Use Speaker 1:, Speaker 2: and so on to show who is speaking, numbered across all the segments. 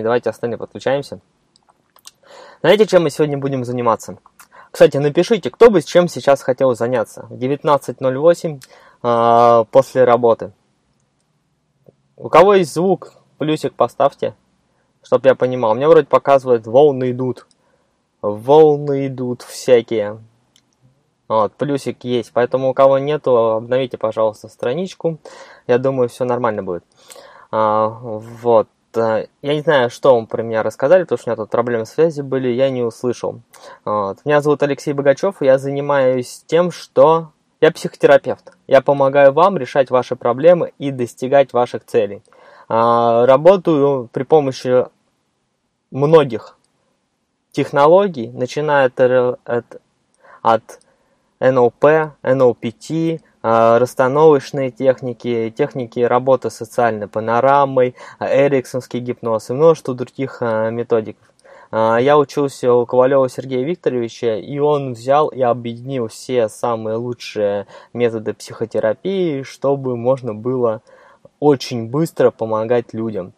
Speaker 1: И давайте остальные подключаемся. Знаете, чем мы сегодня будем заниматься? Кстати, напишите, кто бы с чем сейчас хотел заняться. В 19.08 э, после работы. У кого есть звук, плюсик поставьте, чтобы я понимал. Мне вроде показывает, волны идут. Волны идут всякие. Вот, плюсик есть. Поэтому у кого нету, обновите, пожалуйста, страничку. Я думаю, все нормально будет. А, вот. Я не знаю, что вам про меня рассказали, потому что у меня тут проблемы связи были, я не услышал. Вот. Меня зовут Алексей Богачев, и я занимаюсь тем, что я психотерапевт. Я помогаю вам решать ваши проблемы и достигать ваших целей. А, работаю при помощи многих технологий, начиная от, от, от НЛПТ, а, расстановочные техники, техники работы социальной панорамой, эриксонский гипноз и множество других а, методик. А, я учился у Ковалева Сергея Викторовича, и он взял и объединил все самые лучшие методы психотерапии, чтобы можно было очень быстро помогать людям.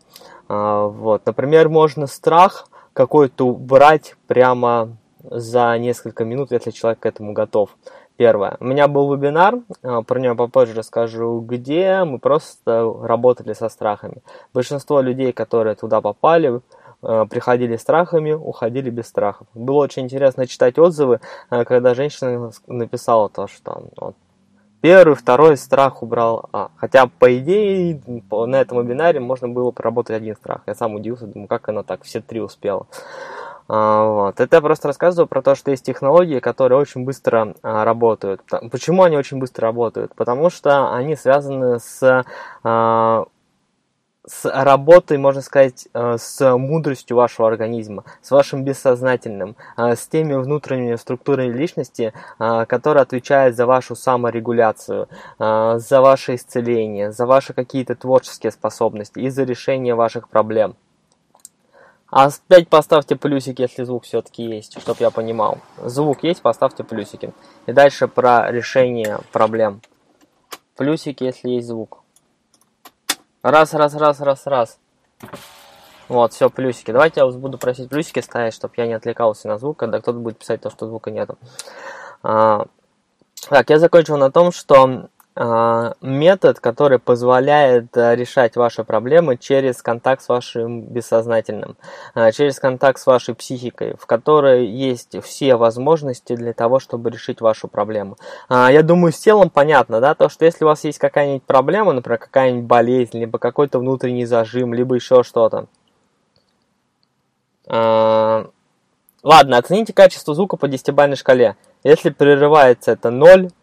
Speaker 1: Вот. Например, можно страх какой-то убрать прямо за несколько минут, если человек к этому готов. Первое. У меня был вебинар, а, про него попозже расскажу, где мы просто работали со страхами. Большинство людей, которые туда попали, а, приходили страхами, уходили без страхов. Было очень интересно читать отзывы, а, когда женщина написала то, что вот, первый, второй страх убрал. А, хотя, по идее, на этом вебинаре можно было проработать один страх. Я сам удивился, думаю, как она так все три успела. А, вот. Это я просто рассказываю про то, что есть технологии, которые очень быстро а, работают. Почему они очень быстро работают? Потому что они связаны с, а, с работой, можно сказать, с мудростью вашего организма, с вашим бессознательным, с теми внутренними структурами личности, которые отвечают за вашу саморегуляцию, за ваше исцеление, за ваши какие-то творческие способности и за решение ваших проблем. А опять поставьте плюсики, если звук все-таки есть, чтобы я понимал. Звук есть, поставьте плюсики. И дальше про решение проблем. Плюсики, если есть звук. Раз, раз, раз, раз, раз. Вот, все, плюсики. Давайте я буду просить плюсики ставить, чтобы я не отвлекался на звук, когда кто-то будет писать то, что звука нету. А, так, я закончил на том, что метод, который позволяет э, решать ваши проблемы через контакт с вашим бессознательным, а, через контакт с вашей психикой, в которой есть все возможности для того, чтобы решить вашу проблему. Я думаю, с телом понятно, да, то, что если у вас есть какая-нибудь проблема, например, какая-нибудь болезнь, либо какой-то внутренний зажим, либо еще что-то, Ладно, оцените качество звука по десятибалльной шкале. Если прерывается это 0, а,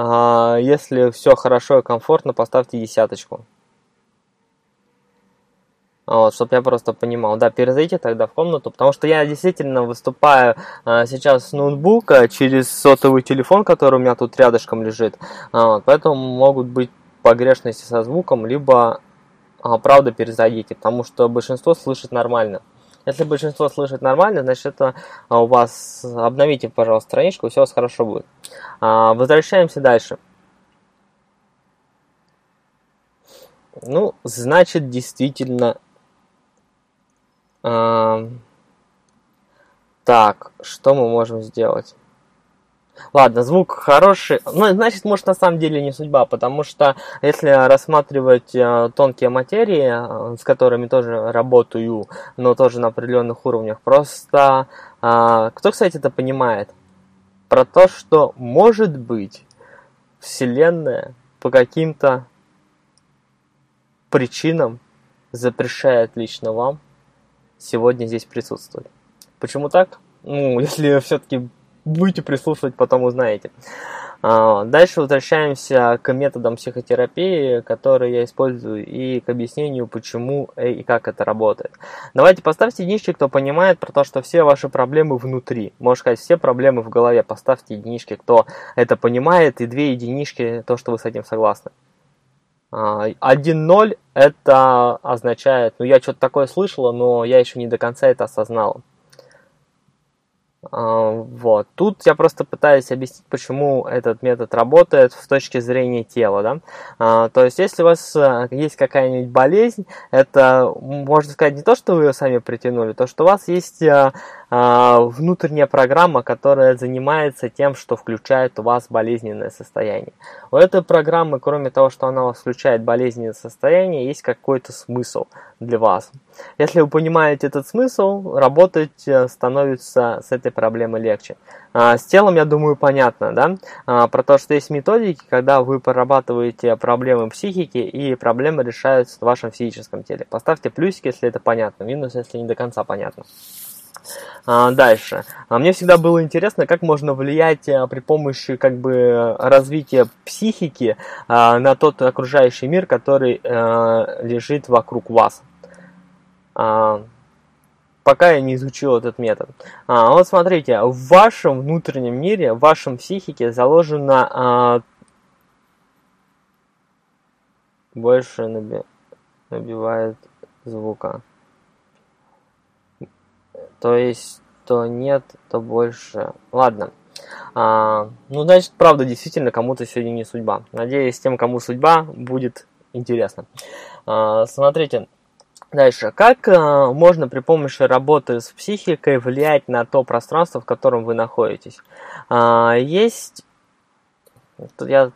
Speaker 1: если все хорошо и комфортно, поставьте десяточку. Вот, чтобы я просто понимал. Да, перезайдите тогда в комнату, потому что я действительно выступаю а, сейчас с ноутбука через сотовый телефон, который у меня тут рядышком лежит. А, поэтому могут быть погрешности со звуком, либо а, правда перезайдите, потому что большинство слышит нормально. Если большинство слышит нормально, значит это а, у вас... Обновите, пожалуйста, страничку, и все у вас хорошо будет. А, возвращаемся дальше. Ну, значит, действительно... А, так, что мы можем сделать? Ладно, звук хороший. Ну, значит, может, на самом деле не судьба, потому что если рассматривать э, тонкие материи, э, с которыми тоже работаю, но тоже на определенных уровнях, просто... Э, кто, кстати, это понимает? Про то, что, может быть, Вселенная по каким-то причинам запрещает лично вам сегодня здесь присутствовать. Почему так? Ну, если все-таки будете прислушивать, потом узнаете. А, дальше возвращаемся к методам психотерапии, которые я использую, и к объяснению, почему и как это работает. Давайте поставьте единички, кто понимает про то, что все ваши проблемы внутри. Можно сказать, все проблемы в голове. Поставьте единички, кто это понимает, и две единички, то, что вы с этим согласны. 1-0 а, это означает, ну я что-то такое слышала, но я еще не до конца это осознал. А, вот. Тут я просто пытаюсь объяснить, почему этот метод работает с точки зрения тела. Да? А, то есть, если у вас э, есть какая-нибудь болезнь, это, можно сказать, не то, что вы ее сами притянули, то, что у вас есть э, внутренняя программа, которая занимается тем, что включает у вас болезненное состояние. У этой программы, кроме того, что она у вас включает болезненное состояние, есть какой-то смысл для вас. Если вы понимаете этот смысл, работать э, становится с этой проблемой легче. А, с телом, я думаю, понятно, да? А, про то, что есть методики, когда вы прорабатываете проблемы психики, и проблемы решаются в вашем физическом теле. Поставьте плюсики, если это понятно, минус, если не до конца понятно. А, дальше. А мне всегда было интересно, как можно влиять а, при помощи как бы развития психики а, на тот окружающий мир, который а, лежит вокруг вас. Пока я не изучил этот метод. Вот смотрите, в вашем внутреннем мире, в вашем психике заложено больше наби, набивает звука. То есть, то нет, то больше. Ладно. А, ну, значит, правда, действительно, кому-то сегодня не судьба. Надеюсь, тем, кому судьба, будет интересно. А, смотрите, дальше. Как а, можно при помощи работы с психикой влиять на то пространство, в котором вы находитесь? А, есть... Тут я...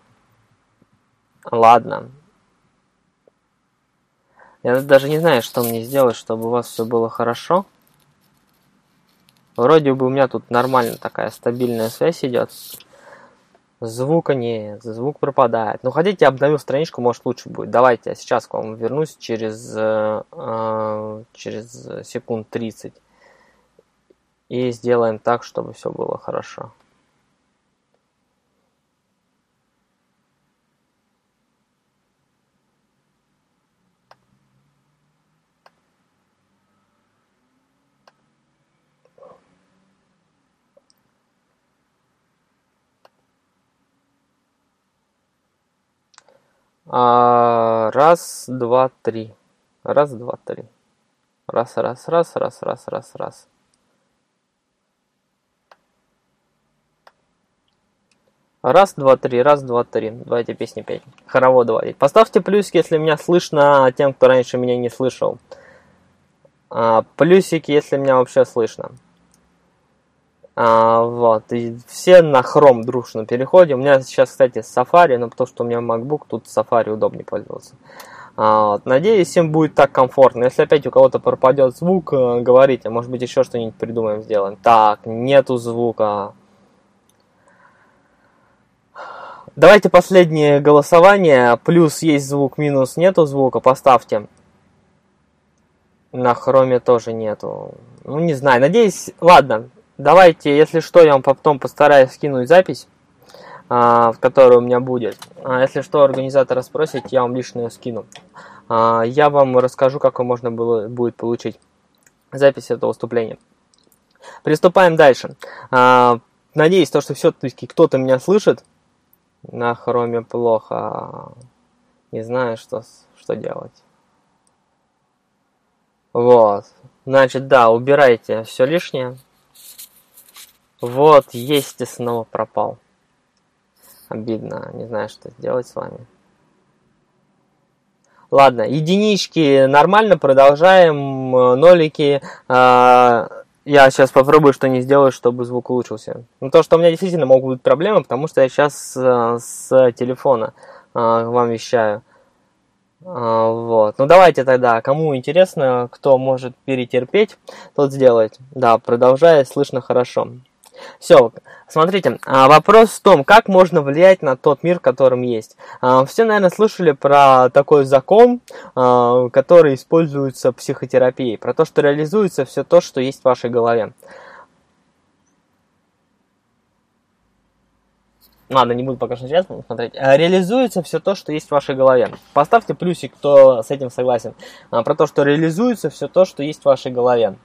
Speaker 1: Ладно. Я даже не знаю, что мне сделать, чтобы у вас все было хорошо. Вроде бы у меня тут нормально такая стабильная связь идет. Звука нет, звук пропадает. Ну, хотите, я обновил страничку, может лучше будет. Давайте я сейчас к вам вернусь через, э, э через секунд 30. И сделаем так, чтобы все было хорошо. А, раз, два, три. Раз, два, три. Раз, раз, раз, раз, раз, раз, раз. Раз, два, три, раз, два, три. Давайте песни петь. Хоровод водить. Поставьте плюсики, если меня слышно тем, кто раньше меня не слышал. А, плюсики, если меня вообще слышно. А, вот, и все на Chrome дружно переходим. У меня сейчас, кстати, Safari, но потому что у меня MacBook, тут Safari удобнее пользоваться. А, вот, надеюсь, всем будет так комфортно. Если опять у кого-то пропадет звук, э, говорите, может быть, еще что-нибудь придумаем, сделаем. Так, нету звука. Давайте последнее голосование. Плюс есть звук, минус нету звука. Поставьте. На хроме тоже нету. Ну, не знаю. Надеюсь, ладно. Давайте, если что, я вам потом постараюсь скинуть запись, а, в которой у меня будет. А, если что, организатора спросит, я вам лично ее скину. А, я вам расскажу, как можно было, будет получить запись этого выступления. Приступаем дальше. Надеюсь, то, что все-таки кто-то меня слышит. На хроме плохо. Не знаю, что, что делать. Вот. Значит, да, убирайте все лишнее. Вот, есть и снова пропал. Обидно, не знаю, что сделать с вами. Ладно, единички нормально, продолжаем. Нолики. Э, я сейчас попробую что-нибудь сделать, чтобы звук улучшился. Ну, то, что у меня действительно могут быть проблемы, потому что я сейчас э, с телефона э, вам вещаю. Вот. Ну давайте тогда, кому интересно, кто может перетерпеть, тот сделает. Да, продолжая, слышно хорошо. Все, смотрите, а, вопрос в том, как можно влиять на тот мир, в котором есть. А, все, наверное, слышали про такой закон, а, который используется в психотерапии, про то, что реализуется все то, что есть в вашей голове. Ладно, не буду пока что сейчас смотреть. Реализуется все то, что есть в вашей голове. Поставьте плюсик, кто с этим согласен. Про то, что реализуется все то, что есть в вашей голове.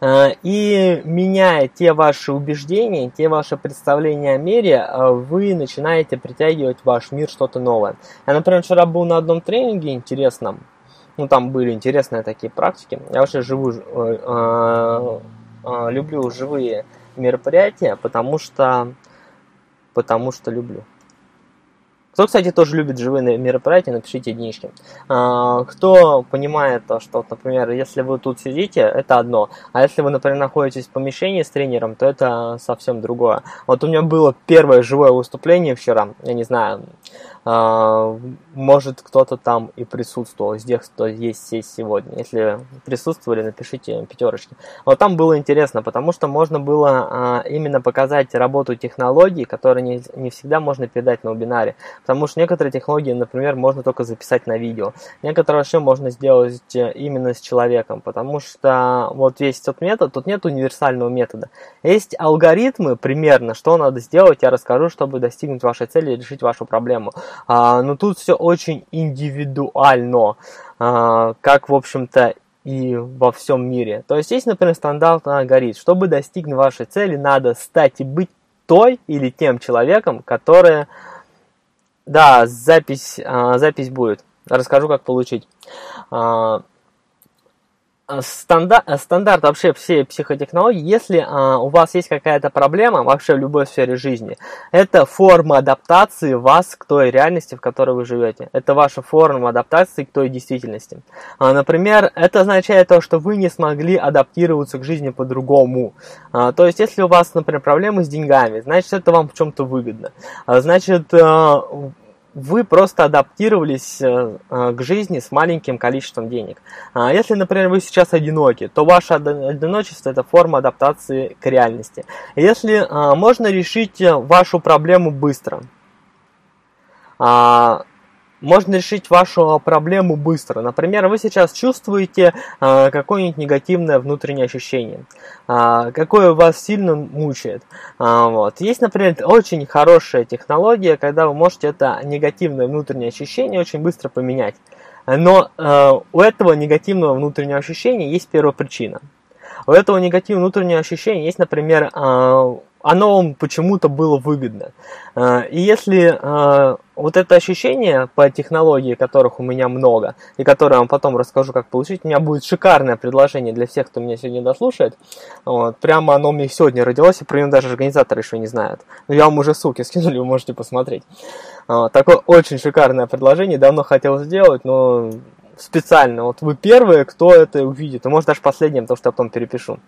Speaker 1: Э, и меняя те ваши убеждения, те ваши представления о мире, э, вы начинаете притягивать в ваш мир что-то новое. Я, например, вчера был на одном тренинге интересном, ну там были интересные такие практики. Я вообще живу, э, э, э, люблю живые мероприятия, потому что, потому что люблю. Кто, кстати, тоже любит живые мероприятия, напишите единички. А, кто понимает то, что, например, если вы тут сидите, это одно, а если вы, например, находитесь в помещении с тренером, то это совсем другое. Вот у меня было первое живое выступление вчера, я не знаю, может кто-то там и присутствовал из тех, кто есть здесь сегодня. Если присутствовали, напишите пятерочки. Вот там было интересно, потому что можно было а, именно показать работу технологий, которые не, не всегда можно передать на вебинаре. Потому что некоторые технологии, например, можно только записать на видео. Некоторые вообще можно сделать э, именно с человеком, потому что вот весь тот метод, тут нет универсального метода. Есть алгоритмы примерно, что надо сделать, я расскажу, чтобы достигнуть вашей цели и решить вашу проблему. А, но тут все очень индивидуально, а, как, в общем-то, и во всем мире. То есть есть, например, стандартный алгоритм. Чтобы достигнуть вашей цели, надо стать и быть той или тем человеком, который... Да, запись, а, запись будет. Расскажу, как получить. А, стандарт, э, стандарт вообще всей психотехнологии, если а, у вас есть какая-то проблема вообще в любой сфере жизни, это форма адаптации вас к той реальности, в которой вы живете. Это ваша форма адаптации к той действительности. А, например, это означает то, что вы не смогли адаптироваться к жизни по-другому. А, то есть, если у вас, например, проблемы с деньгами, значит, это вам в чем-то выгодно. А, значит, а, вы просто адаптировались э, э, к жизни с маленьким количеством денег. А если, например, вы сейчас одиноки, то ваше одиночество – это форма адаптации к реальности. Если э, можно решить вашу проблему быстро, а, можно решить вашу проблему быстро. Например, вы сейчас чувствуете э, какое-нибудь негативное внутреннее ощущение, э, какое вас сильно мучает. Э, вот. Есть, например, очень хорошая технология, когда вы можете это негативное внутреннее ощущение очень быстро поменять. Но э, у этого негативного внутреннего ощущения есть первопричина. У этого негативного внутреннего ощущения есть, например, э, оно вам почему-то было выгодно. А, и если а, вот это ощущение по технологии, которых у меня много, и которые я вам потом расскажу, как получить, у меня будет шикарное предложение для всех, кто меня сегодня дослушает. Вот, прямо оно мне сегодня родилось, и про него даже организаторы еще не знают. Но я вам уже ссылки скинули, вы можете посмотреть. Такое очень шикарное предложение, давно хотел сделать, но специально. Вот вы первые, кто это увидит, и может даже последним, потому что я потом перепишу.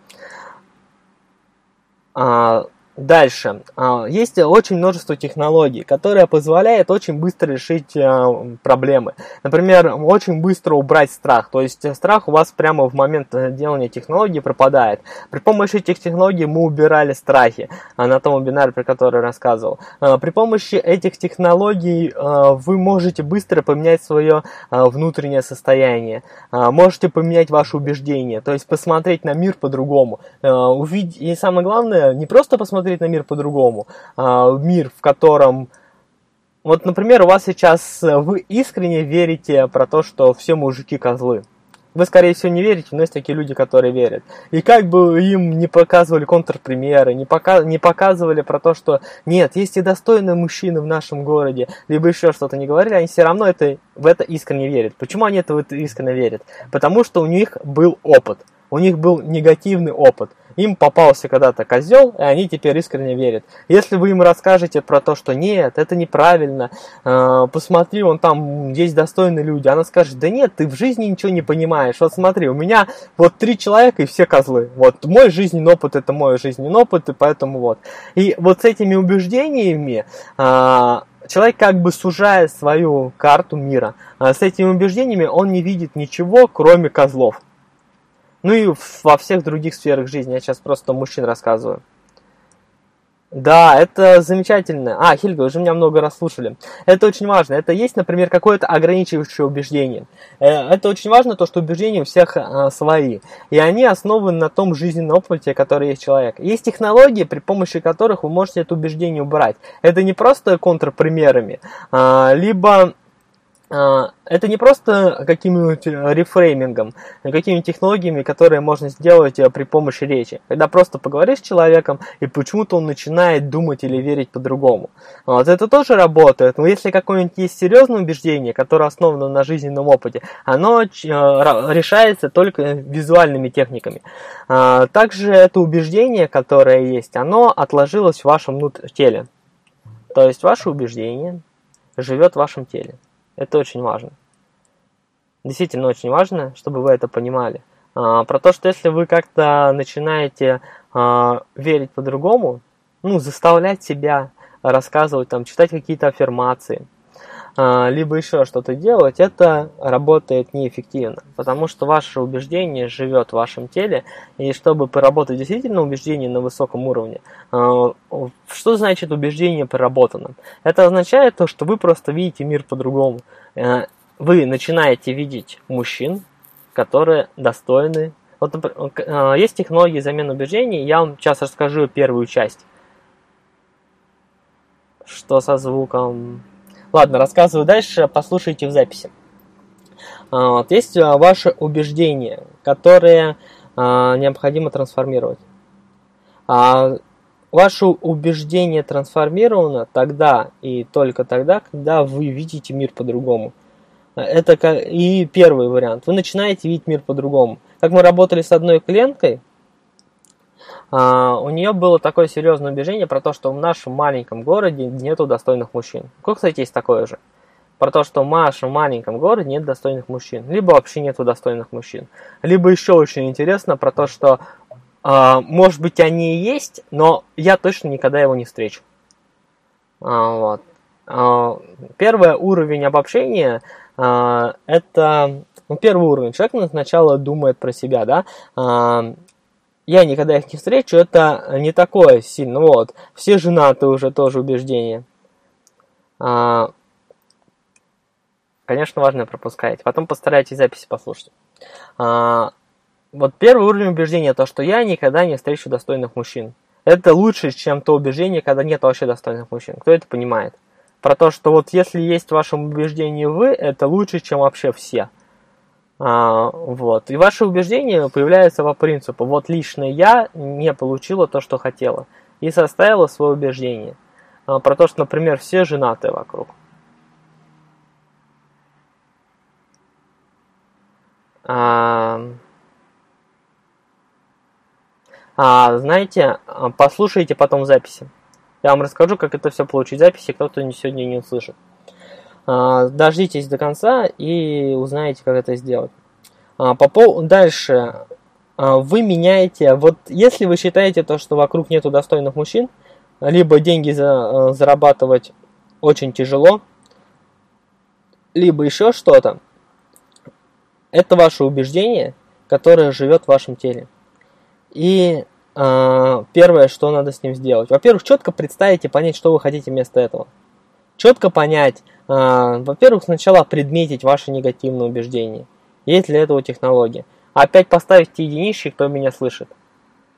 Speaker 1: А, Дальше. А, есть очень множество технологий, которые позволяют очень быстро решить а, проблемы. Например, очень быстро убрать страх. То есть страх у вас прямо в момент э, делания технологии пропадает. При помощи этих технологий мы убирали страхи а, на том вебинаре, про который рассказывал. При помощи этих технологий вы можете быстро поменять свое внутреннее состояние. Можете поменять ваши убеждения. То есть посмотреть на мир по-другому. И самое главное, не просто посмотреть смотреть на мир по-другому. А, мир, в котором... Вот, например, у вас сейчас... Э, вы искренне верите про то, что все мужики козлы. Вы, скорее всего, не верите, но есть такие люди, которые верят. И как бы им не показывали контрпримеры, не, пока, не показывали про то, что нет, есть и достойные мужчины в нашем городе, либо еще что-то не говорили, они все равно это, в это искренне верят. Почему они это, в это искренне верят? Потому что у них был опыт. У них был негативный опыт им попался когда-то козел, и они теперь искренне верят. Если вы им расскажете про то, что нет, это неправильно, э, посмотри, он там есть достойные люди, она скажет, да нет, ты в жизни ничего не понимаешь. Вот смотри, у меня вот три человека и все козлы. Вот мой жизненный опыт это мой жизненный опыт, и поэтому вот. И вот с этими убеждениями э, человек как бы сужает свою карту мира. А с этими убеждениями он не видит ничего, кроме козлов. Ну и во всех других сферах жизни. Я сейчас просто мужчин рассказываю. Да, это замечательно. А, Хильга, вы же меня много раз слушали. Это очень важно. Это есть, например, какое-то ограничивающее убеждение. Э, это очень важно, то, что убеждения у всех а, свои. И они основаны на том жизненном опыте, который есть человек. Есть технологии, при помощи которых вы можете это убеждение убрать. Это не просто контрпримерами, а, либо это не просто каким-нибудь рефреймингом, а какими-нибудь технологиями, которые можно сделать э, при помощи речи. Когда просто поговоришь с человеком, и почему-то он начинает думать или верить по-другому. Вот это тоже работает. Но если какое-нибудь есть серьезное убеждение, которое основано на жизненном опыте, оно э, решается только визуальными техниками. А, также это убеждение, которое есть, оно отложилось в вашем теле. То есть ваше убеждение живет в вашем теле. Это очень важно. Действительно очень важно, чтобы вы это понимали. А, про то, что если вы как-то начинаете а, верить по-другому, ну, заставлять себя рассказывать, там, читать какие-то аффирмации – либо еще что-то делать, это работает неэффективно, потому что ваше убеждение живет в вашем теле, и чтобы поработать действительно убеждение на высоком уровне, а, что значит убеждение проработано? Это означает то, что вы просто видите мир по-другому. Э, вы начинаете видеть мужчин, которые достойны. Вот, э, есть технологии замены убеждений, я вам сейчас расскажу первую часть. Что со звуком? Ладно, рассказываю дальше, послушайте в записи. А, вот, есть а, ваши убеждения, которые а, необходимо трансформировать. Ваше убеждение трансформировано тогда и только тогда, когда вы видите мир по-другому. Это и первый вариант. Вы начинаете видеть мир по-другому. Как мы работали с одной клиенткой, у нее было такое серьезное убеждение про то, что в нашем маленьком городе нету достойных мужчин. У кстати, есть такое же. Про то, что в нашем маленьком городе нет достойных мужчин. Либо вообще нету достойных мужчин. Либо еще очень интересно про то, что а, может быть они и есть, но я точно никогда его не встречу. А, вот. Первый уровень обобщения это ну, первый уровень. Человек сначала думает про себя, да, я никогда их не встречу, это не такое сильно. Вот. Все женаты уже тоже убеждение. А, конечно, важно пропускать. Потом постарайтесь записи послушать. А, вот первый уровень убеждения, то, что я никогда не встречу достойных мужчин. Это лучше, чем то убеждение, когда нет вообще достойных мужчин. Кто это понимает? Про то, что вот если есть в вашем убеждении вы, это лучше, чем вообще все. А, вот. И ваше убеждение появляется по принципу, вот лично я не получила то, что хотела, и составила свое убеждение. А, про то, что, например, все женаты вокруг. А, а, знаете, послушайте потом записи. Я вам расскажу, как это все получить записи, кто-то сегодня не услышит. А, дождитесь до конца и узнаете, как это сделать. А, по пол... Дальше а, вы меняете, вот если вы считаете то, что вокруг нету достойных мужчин, либо деньги за, зарабатывать очень тяжело, либо еще что-то, это ваше убеждение, которое живет в вашем теле. И э, первое, что надо с ним сделать, во-первых, четко представить и понять, что вы хотите вместо этого. Четко понять, а, во-первых, сначала предметить ваше негативное убеждение. Есть для этого технология. Опять поставить единички, кто меня слышит.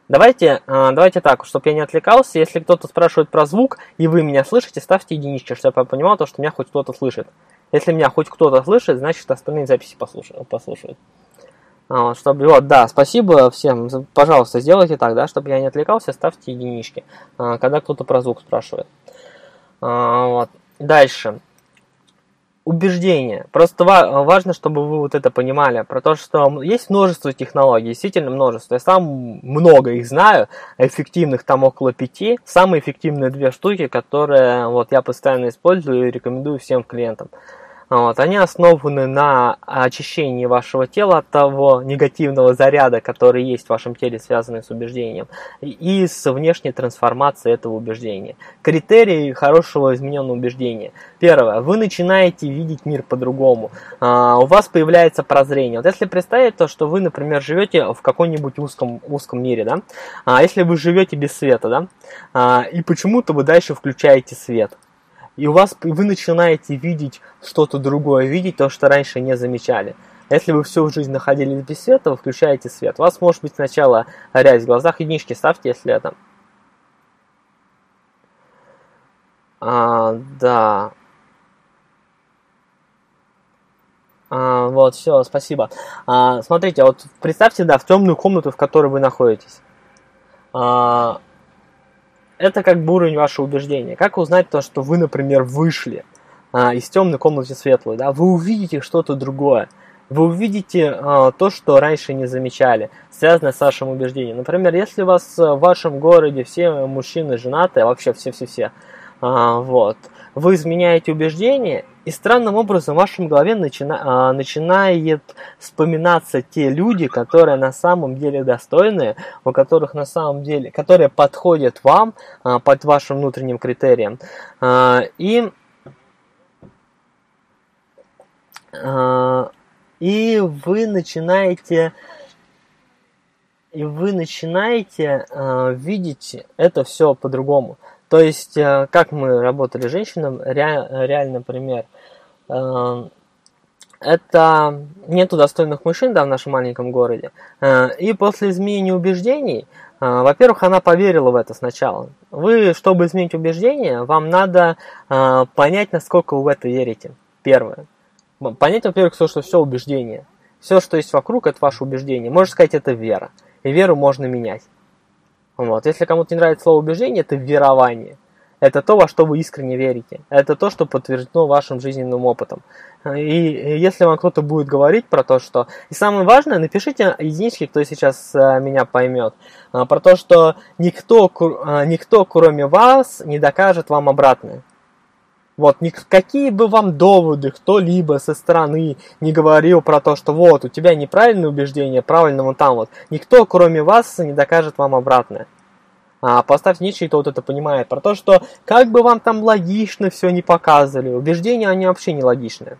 Speaker 1: Давайте, а, давайте так, чтобы я не отвлекался, если кто-то спрашивает про звук, и вы меня слышите, ставьте единички, чтобы я понимал, то, что меня хоть кто-то слышит. Если меня хоть кто-то слышит, значит остальные записи послушают. послушают. А, чтобы, вот, да, спасибо всем, пожалуйста, сделайте так, да, чтобы я не отвлекался, ставьте единички, когда кто-то про звук спрашивает. Вот. Дальше убеждение. Просто важно, чтобы вы вот это понимали, про то, что есть множество технологий, действительно множество. Я сам много их знаю, эффективных там около пяти. Самые эффективные две штуки, которые вот я постоянно использую и рекомендую всем клиентам. Вот, они основаны на очищении вашего тела от того негативного заряда, который есть в вашем теле, связанный с убеждением, и с внешней трансформацией этого убеждения. Критерии хорошего измененного убеждения. Первое. Вы начинаете видеть мир по-другому. А, у вас появляется прозрение. Вот если представить то, что вы, например, живете в каком-нибудь узком, узком мире, да? А если вы живете без света, да? А, и почему-то вы дальше включаете свет – и у вас вы начинаете видеть что-то другое, видеть то, что раньше не замечали. Если вы всю жизнь находились без света, вы включаете свет. У вас может быть сначала рязь в глазах, единички ставьте, если это. А, да. А, вот, все, спасибо. А, смотрите, вот представьте, да, в темную комнату, в которой вы находитесь. А, это как бы уровень вашего убеждения. Как узнать то, что вы, например, вышли а, из темной комнаты в светлую, да? Вы увидите что-то другое. Вы увидите а, то, что раньше не замечали, связанное с вашим убеждением. Например, если у вас в вашем городе все мужчины женаты, а вообще все-все-все, а, вот, вы изменяете убеждения, и странным образом в вашем голове начина, а, начинает вспоминаться те люди, которые на самом деле достойные, у которых на самом деле, которые подходят вам а, под вашим внутренним критериям. А, и и вы начинаете и вы начинаете э, видеть это все по-другому. То есть, э, как мы работали с женщинами, ре, реальный пример. Э, это нету достойных мужчин да, в нашем маленьком городе. Э, и после изменения убеждений, во-первых, она поверила в это сначала. Вы, чтобы изменить убеждения, вам надо понять, насколько вы в это верите. Первое. Понять, во-первых, что все убеждение. Все, что есть вокруг, это ваше убеждение. Можно сказать, это вера. И веру можно менять. Вот. Если кому-то не нравится слово убеждение, это верование. Это то, во что вы искренне верите. Это то, что подтверждено вашим жизненным опытом. И если вам кто-то будет говорить про то, что... И самое важное, напишите единички, кто сейчас э, меня поймет. Э, про то, что никто, э, никто кроме вас не докажет вам обратное. Вот, какие бы вам доводы кто-либо со стороны не говорил про то, что вот, у тебя неправильное убеждение, правильно вон там вот. Никто, кроме вас, не докажет вам обратное. А поставьте Ницше, и тот это понимает. Про то, что как бы вам там логично все не показывали, убеждения они вообще не логичные.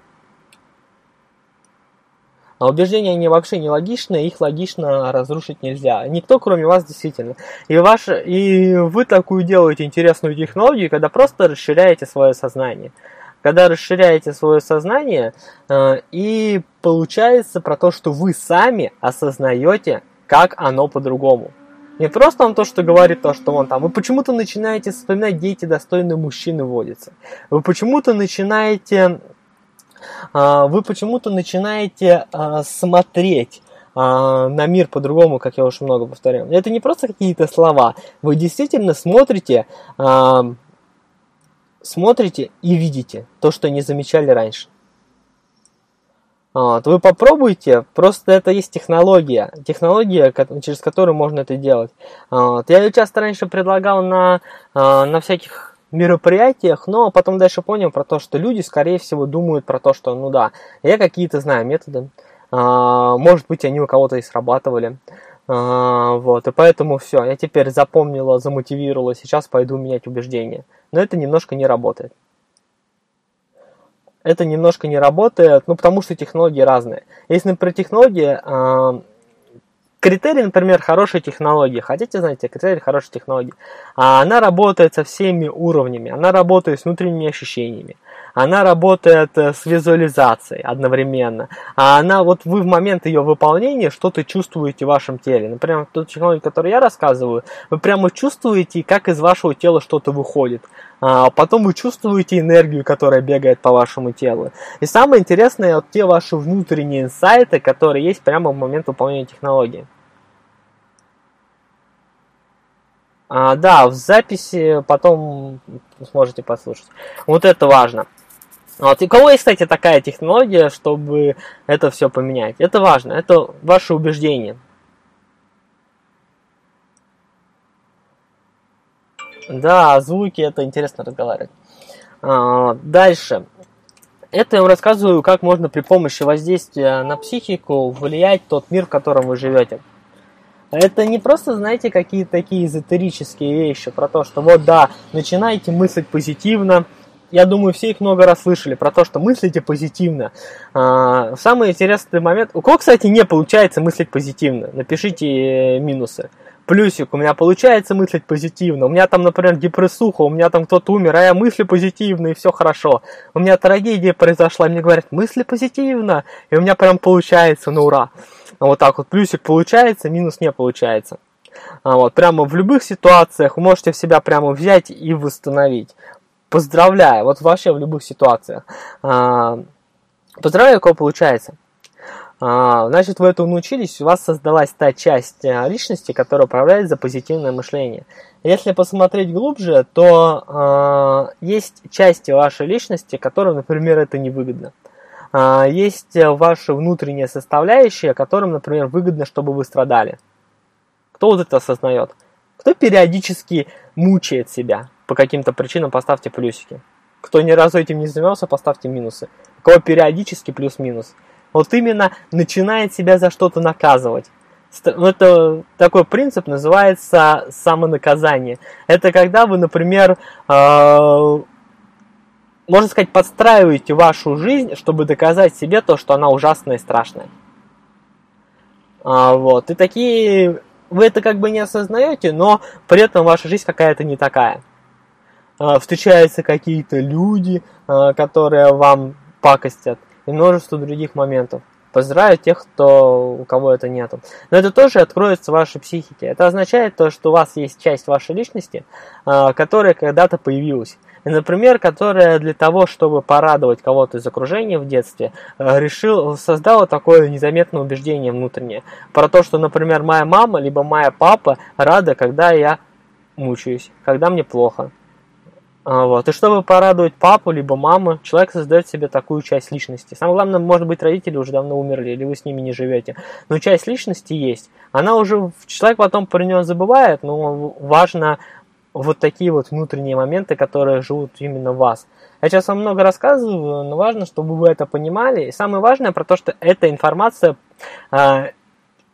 Speaker 1: А убеждения, они вообще не логичные, их логично разрушить нельзя. Никто, кроме вас, действительно. И, ваш, и вы такую делаете интересную технологию, когда просто расширяете свое сознание. Когда расширяете свое сознание, э, и получается про то, что вы сами осознаете, как оно по-другому. Не просто он то, что говорит то, что он там. Вы почему-то начинаете вспоминать, где эти достойные мужчины водятся. Вы почему-то начинаете вы почему-то начинаете а, смотреть а, на мир по-другому, как я уже много повторял. Это не просто какие-то слова. Вы действительно смотрите, смотрите и видите то, что не замечали раньше. Вот, вы попробуйте, просто это есть технология, технология, через которую можно это делать. Вот, я часто раньше предлагал на, на всяких мероприятиях, но потом дальше понял про то, что люди, скорее всего, думают про то, что, ну да, я какие-то знаю методы, а, может быть, они у кого-то и срабатывали, а, вот, и поэтому все, я теперь запомнила, замотивировала, сейчас пойду менять убеждения. Но это немножко не работает. Это немножко не работает, ну, потому что технологии разные. Если, например, технологии, а, Критерий, например, хорошей технологии. Хотите, знаете, критерий хорошей технологии. А она работает со всеми уровнями. Она работает с внутренними ощущениями. Она работает э, с визуализацией одновременно. А она, вот вы в момент ее выполнения что-то чувствуете в вашем теле. Например, ту технологию, которую я рассказываю, вы прямо чувствуете, как из вашего тела что-то выходит. А потом вы чувствуете энергию, которая бегает по вашему телу. И самое интересное, вот те ваши внутренние инсайты, которые есть прямо в момент выполнения технологии. А, да, в записи потом сможете послушать. Вот это важно. Вот. И у кого есть, кстати, такая технология, чтобы это все поменять? Это важно, это ваше убеждение. Да, звуки, это интересно разговаривать. А, дальше. Это я вам рассказываю, как можно при помощи воздействия на психику влиять тот мир, в котором вы живете. Это не просто, знаете, какие-то такие эзотерические вещи про то, что вот да, начинайте мыслить позитивно. Я думаю, все их много раз слышали про то, что мыслите позитивно. А, самый интересный момент. У кого, кстати, не получается мыслить позитивно? Напишите э, минусы плюсик, у меня получается мыслить позитивно, у меня там, например, депрессуха, у меня там кто-то умер, а я мысли позитивно, и все хорошо. У меня трагедия произошла, и мне говорят, мысли позитивно, и у меня прям получается, ну ура. Вот так вот, плюсик получается, минус не получается. А вот, прямо в любых ситуациях вы можете себя прямо взять и восстановить. Поздравляю, вот вообще в любых ситуациях. А, Поздравляю, у кого получается. А, значит, вы этому научились, у вас создалась та часть э, личности, которая управляет за позитивное мышление. Если посмотреть глубже, то есть части вашей личности, которым, например, это невыгодно. Э, есть ваши внутренние составляющие, которым, например, выгодно, чтобы вы страдали. Кто вот это осознает? Кто периодически мучает себя по каким-то причинам, поставьте плюсики. Кто ни разу этим не занимался, поставьте минусы. У кого периодически плюс-минус. Вот именно начинает себя за что-то наказывать. Ну, это такой принцип называется самонаказание. Это когда вы, например, э, можно сказать, подстраиваете вашу жизнь, чтобы доказать себе то, что она ужасная и страшная. А, вот. И такие... Вы это как бы не осознаете, но при этом ваша жизнь какая-то не такая. А, встречаются какие-то люди, а, которые вам пакостят, и множество других моментов. Поздравляю тех, кто, у кого это нету. Но это тоже откроется в вашей психике. Это означает то, что у вас есть часть вашей личности, а, которая когда-то появилась. И, например, которая для того, чтобы порадовать кого-то из окружения в детстве, решил, создала такое незаметное убеждение внутреннее. Про то, что, например, моя мама, либо моя папа рада, когда я мучаюсь, когда мне плохо. А, вот. И чтобы порадовать папу либо маму, человек создает себе такую часть личности. Самое главное, может быть, родители уже давно умерли, или вы с ними не живете. Но часть личности есть. Она уже, человек потом про нее забывает, но важно вот такие вот внутренние моменты, которые живут именно в вас. Я сейчас вам много рассказываю, но важно, чтобы вы это понимали. И самое важное про то, что эта информация э,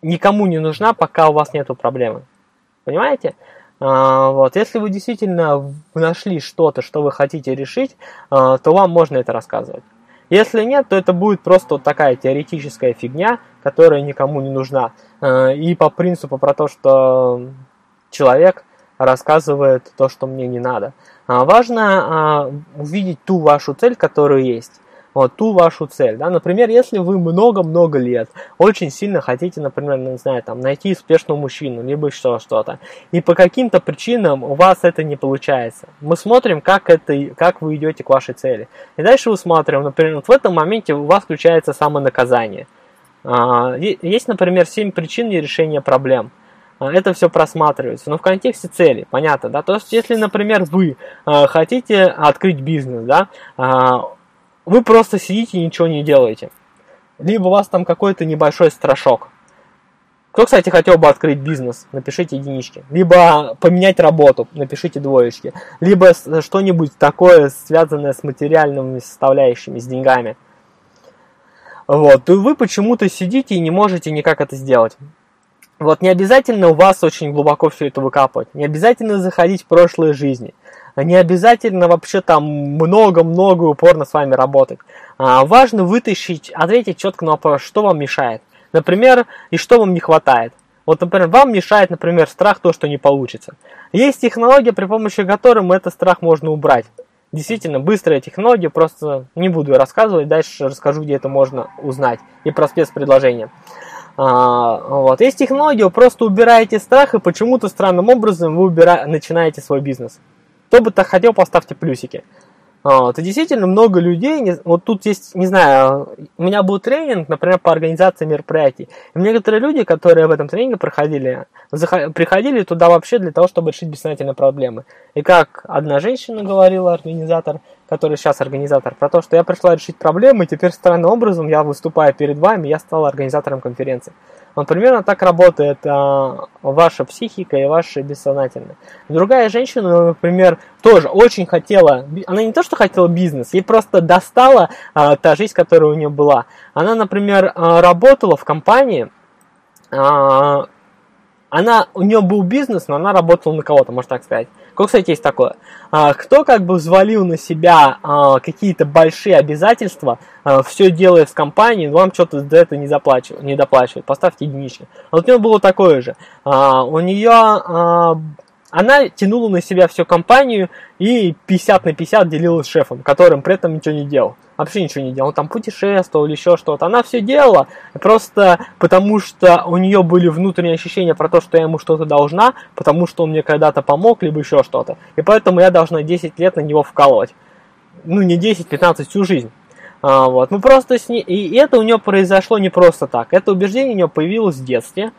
Speaker 1: никому не нужна, пока у вас нету проблемы. Понимаете? А, вот. Если вы действительно нашли что-то, что вы хотите решить, а, то вам можно это рассказывать. Если нет, то это будет просто вот такая теоретическая фигня, которая никому не нужна. А, и по принципу про то, что человек рассказывает то, что мне не надо. Важно увидеть ту вашу цель, которая есть вот, ту вашу цель. Да? Например, если вы много-много лет очень сильно хотите, например, не знаю, там, найти успешного мужчину, либо еще что-то, и по каким-то причинам у вас это не получается, мы смотрим, как, это, как вы идете к вашей цели. И дальше мы смотрим, например, вот в этом моменте у вас включается самонаказание. А, есть, например, 7 причин решения проблем а, это все просматривается. Но в контексте цели, понятно, да? То есть, если, например, вы э, хотите открыть бизнес, да, вы просто сидите и ничего не делаете. Либо у вас там какой-то небольшой страшок. Кто, кстати, хотел бы открыть бизнес, напишите единички. Либо поменять работу, напишите двоечки. Либо что-нибудь такое, связанное с материальными составляющими, с деньгами. Вот, и вы почему-то сидите и не можете никак это сделать. Вот, не обязательно у вас очень глубоко все это выкапывать. Не обязательно заходить в прошлые жизни не обязательно вообще там много-много упорно с вами работать. А, важно вытащить, ответить четко на вопрос, что вам мешает. Например, и что вам не хватает. Вот, например, вам мешает, например, страх то, что не получится. Есть технология, при помощи которой этот страх можно убрать. Действительно, быстрая технология, просто не буду рассказывать, дальше расскажу, где это можно узнать. И про спецпредложение. А, вот. Есть технология, вы просто убираете страх, и почему-то странным образом вы убира... начинаете свой бизнес. Кто бы так хотел, поставьте плюсики. Вот, и действительно много людей, вот тут есть, не знаю, у меня был тренинг, например, по организации мероприятий. И некоторые люди, которые в этом тренинге проходили, приходили туда вообще для того, чтобы решить бессознательные проблемы. И как одна женщина говорила, организатор, который сейчас организатор, про то, что я пришла решить проблемы, и теперь странным образом я выступаю перед вами, я стала организатором конференции. Вот примерно так работает а, ваша психика и ваше бессознательное. Другая женщина, например, тоже очень хотела, она не то что хотела бизнес, ей просто достала а, та жизнь, которая у нее была. Она, например, а, работала в компании, а, она, у нее был бизнес, но она работала на кого-то, можно так сказать. Как, кстати, есть такое. А, кто как бы взвалил на себя а, какие-то большие обязательства, а, все делая с компанией, вам что-то за это не, заплачивают, не доплачивают. Поставьте единички. Вот у нее было такое же. А, у нее а, она тянула на себя всю компанию и 50 на 50 делилась с шефом, которым при этом ничего не делал. Вообще ничего не делал. Он там путешествовал или еще что-то. Она все делала просто потому, что у нее были внутренние ощущения про то, что я ему что-то должна, потому что он мне когда-то помог, либо еще что-то. И поэтому я должна 10 лет на него вкалывать. Ну, не 10, 15, всю жизнь. А, вот. Ну просто с ней, и это у нее произошло не просто так. Это убеждение у нее появилось в детстве.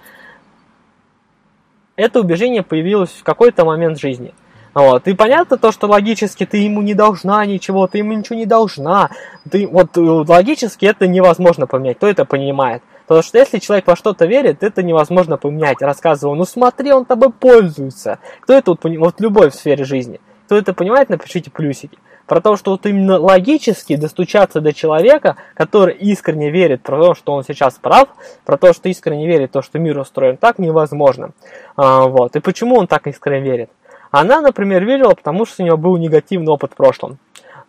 Speaker 1: Это убеждение появилось в какой-то момент жизни. Вот. И понятно то, что логически ты ему не должна ничего, ты ему ничего не должна. Ты, вот логически это невозможно поменять, кто это понимает. Потому что если человек во что-то верит, это невозможно поменять. Рассказывал, ну смотри, он тобой пользуется. Кто это вот, вот в любой сфере жизни? Кто это понимает, напишите плюсики. Про то, что вот именно логически достучаться до человека, который искренне верит про то, что он сейчас прав, про то, что искренне верит то, что мир устроен так, невозможно. А, вот. И почему он так искренне верит? Она, например, верила, потому что у нее был негативный опыт в прошлом.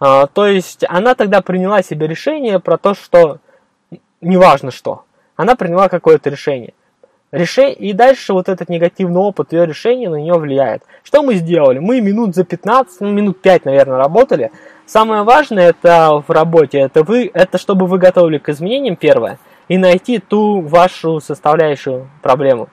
Speaker 1: А, то есть она тогда приняла себе решение про то, что неважно что она приняла какое-то решение. Решение, и дальше вот этот негативный опыт ее решения на нее влияет. Что мы сделали? Мы минут за 15, ну, минут 5, наверное, работали. Самое важное это в работе, это, вы, это чтобы вы готовили к изменениям, первое, и найти ту вашу составляющую проблему,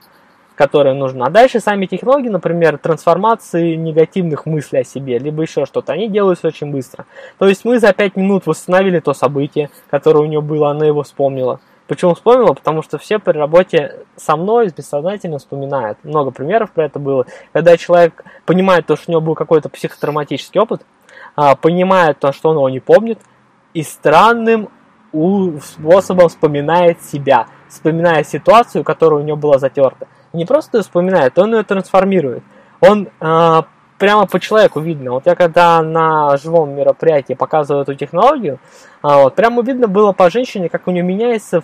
Speaker 1: которая нужна. А дальше сами технологии, например, трансформации негативных мыслей о себе, либо еще что-то, они делаются очень быстро. То есть мы за 5 минут восстановили то событие, которое у нее было, она его вспомнила. Почему вспомнила? Потому что все при работе со мной бессознательно вспоминают. Много примеров про это было. Когда человек понимает то, что у него был какой-то психотравматический опыт, а, понимает то, что он его не помнит, и странным способом вспоминает себя, вспоминая ситуацию, которая у него была затерта. Не просто вспоминает, он ее трансформирует. Он э, прямо по человеку видно. Вот я когда на живом мероприятии показываю эту технологию, а, вот, прямо видно было по женщине, как у нее меняется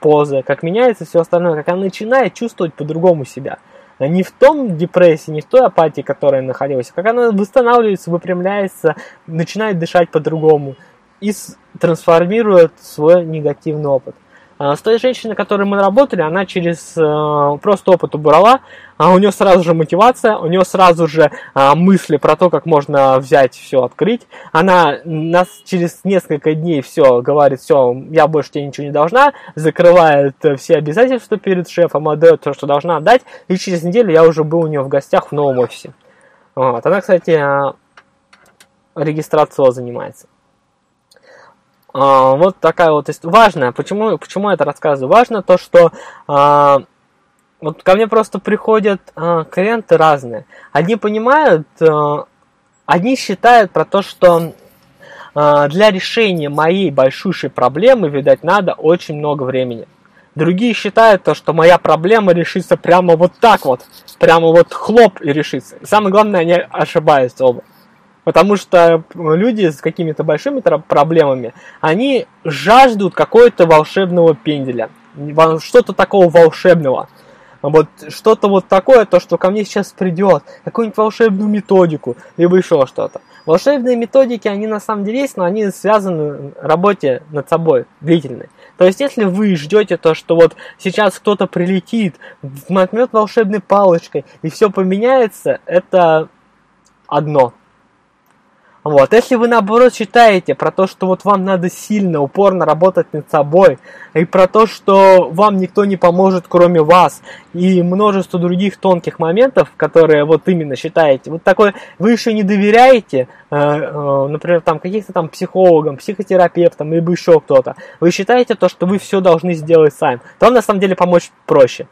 Speaker 1: позы, как меняется все остальное, как она начинает чувствовать по-другому себя. Не в том депрессии, не в той апатии, которая находилась, а как она восстанавливается, выпрямляется, начинает дышать по-другому и трансформирует свой негативный опыт. А, с той женщиной, которой мы работали, она через э, просто опыт убрала, а у нее сразу же мотивация, у нее сразу же а, мысли про то, как можно взять все, открыть. Она нас через несколько дней все говорит, все, я больше тебе ничего не должна, закрывает все обязательства перед шефом, отдает то, что должна отдать, и через неделю я уже был у нее в гостях в новом офисе. Вот. Она, кстати, регистрацией занимается. А, вот такая вот история. Важно, почему, почему я это рассказываю? Важно то, что а, вот ко мне просто приходят а, клиенты разные. Одни понимают, а, одни считают про то, что а, для решения моей большущей проблемы, видать, надо очень много времени. Другие считают то, что моя проблема решится прямо вот так вот, прямо вот хлоп и решится. И самое главное, они ошибаются оба. Потому что люди с какими-то большими проблемами, они жаждут какого-то волшебного пенделя. Что-то такого волшебного. Вот что-то вот такое, то, что ко мне сейчас придет, какую-нибудь волшебную методику, либо еще что-то. Волшебные методики, они на самом деле есть, но они связаны работе над собой, длительной. То есть, если вы ждете то, что вот сейчас кто-то прилетит, матмет волшебной палочкой, и все поменяется, это одно – вот. Если вы наоборот считаете про то, что вот вам надо сильно, упорно работать над собой, и про то, что вам никто не поможет, кроме вас, и множество других тонких моментов, которые вот именно считаете, вот такой, вы еще не доверяете, э, э, например, там каких-то там психологам, психотерапевтам, либо еще кто-то, вы считаете то, что вы все должны сделать сами, то вам на самом деле помочь проще.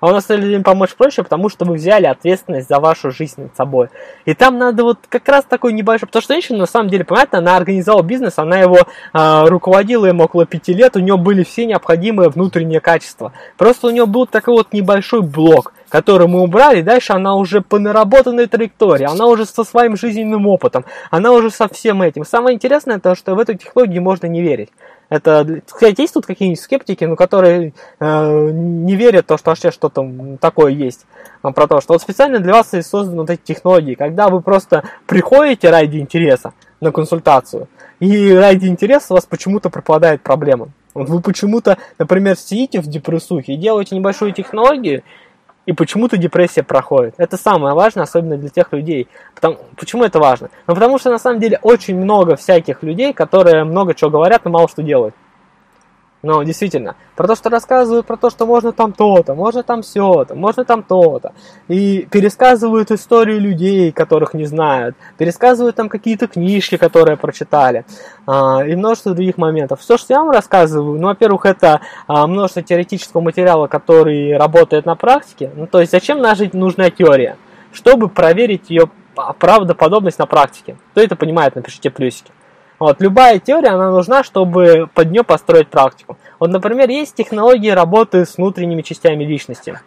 Speaker 1: А у нас людям помочь проще, потому что вы взяли ответственность за вашу жизнь над собой. И там надо вот как раз такой небольшой... Потому что женщина, на самом деле, понятно, она организовала бизнес, она его э, руководила им около пяти лет, у нее были все необходимые внутренние качества. Просто у нее был такой вот небольшой блок, который мы убрали, дальше она уже по наработанной траектории, она уже со своим жизненным опытом, она уже со всем этим. Самое интересное, то, что в эту технологию можно не верить. Это, кстати, есть тут какие-нибудь скептики, ну, которые э, не верят в то, что вообще что-то такое есть. А, про то, что вот специально для вас созданы вот эти технологии, когда вы просто приходите ради интереса на консультацию, и ради интереса у вас почему-то пропадает проблема. Вот вы почему-то, например, сидите в депрессухе и делаете небольшую технологию, и почему-то депрессия проходит. Это самое важное, особенно для тех людей. Потому, почему это важно? Ну, потому что на самом деле очень много всяких людей, которые много чего говорят, но мало что делают. Но действительно, про то, что рассказывают, про то, что можно там то-то, можно там все-то, можно там то-то. И пересказывают истории людей, которых не знают. Пересказывают там какие-то книжки, которые прочитали. А, и множество других моментов. Все, что я вам рассказываю, ну, во-первых, это а, множество теоретического материала, который работает на практике. Ну, то есть, зачем нажить нужная теория? Чтобы проверить ее правдоподобность на практике. Кто это понимает, напишите плюсики. Вот, любая теория, она нужна, чтобы под нее построить практику. Вот, например, есть технологии работы с внутренними частями личности.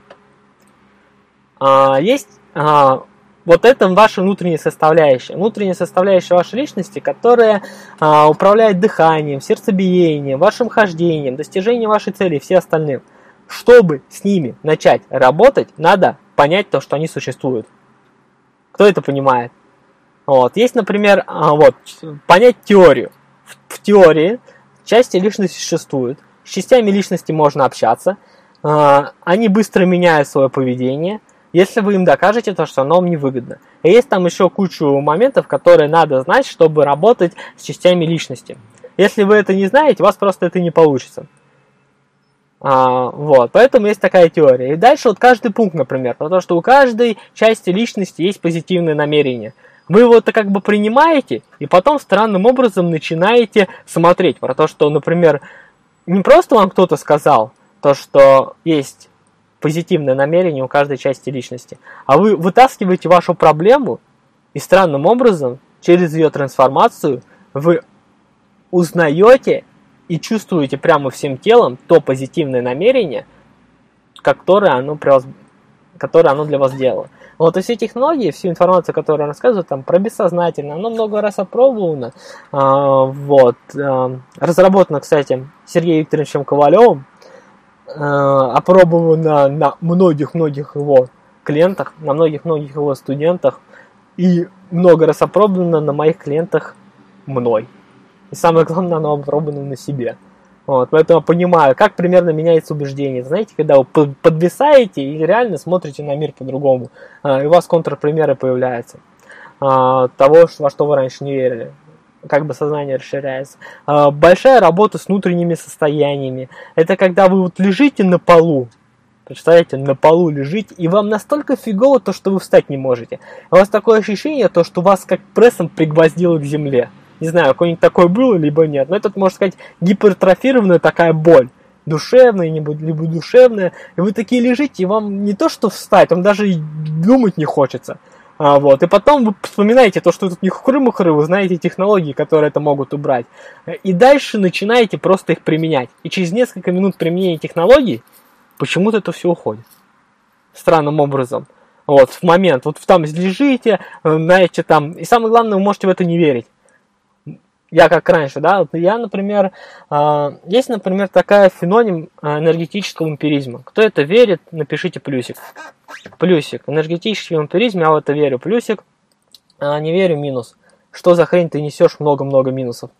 Speaker 1: А, есть а, вот это ваша внутренняя составляющая. Внутренняя составляющая вашей личности, которая а, управляет дыханием, сердцебиением, вашим хождением, достижением вашей цели и все остальным. Чтобы с ними начать работать, надо понять то, что они существуют. Кто это понимает? Вот. Есть, например, а, вот, понять теорию. В, в теории части личности существуют. С частями личности можно общаться. А, они быстро меняют свое поведение, если вы им докажете то, что оно вам невыгодно. И есть там еще кучу моментов, которые надо знать, чтобы работать с частями личности. Если вы это не знаете, у вас просто это не получится. А, вот, поэтому есть такая теория. И дальше вот каждый пункт, например, про то, что у каждой части личности есть позитивное намерение – вы его это как бы принимаете, и потом странным образом начинаете смотреть про то, что, например, не просто вам кто-то сказал, то, что есть позитивное намерение у каждой части личности, а вы вытаскиваете вашу проблему, и странным образом, через ее трансформацию, вы узнаете и чувствуете прямо всем телом то позитивное намерение, которое оно, которое оно для вас делало. Вот и все технологии, всю информацию, которую я рассказываю, там про бессознательное, оно много раз опробовано. А, вот. А, разработано, кстати, Сергеем Викторовичем Ковалевым. А, опробовано на многих-многих его клиентах, на многих-многих его студентах. И много раз опробовано на моих клиентах мной. И самое главное, оно опробовано на себе. Вот, поэтому понимаю, как примерно меняется убеждение. Знаете, когда вы подвисаете и реально смотрите на мир по-другому, а, и у вас контрпримеры появляются а, того, во что вы раньше не верили. Как бы сознание расширяется. А, большая работа с внутренними состояниями. Это когда вы вот лежите на полу, Представляете, на полу лежите, и вам настолько фигово то, что вы встать не можете. У вас такое ощущение, то, что вас как прессом пригвоздило к земле. Не знаю, какой-нибудь такой был, либо нет. Но это, можно сказать, гипертрофированная такая боль. Душевная, либо, душевная. И вы такие лежите, и вам не то что встать, вам даже и думать не хочется. А, вот. И потом вы вспоминаете то, что тут не хры-мухры, вы знаете технологии, которые это могут убрать. И дальше начинаете просто их применять. И через несколько минут применения технологий почему-то это все уходит. Странным образом. Вот, в момент, вот там лежите, э, знаете, там, и самое главное, вы можете в это не верить я как раньше, да, я, например, э, есть, например, такая феноним а, энергетического эмпиризма. Кто это верит, напишите плюсик. Плюсик. Энергетический эмпиризм, я в это верю. Плюсик. А не верю, минус. Что за хрень ты несешь много-много минусов?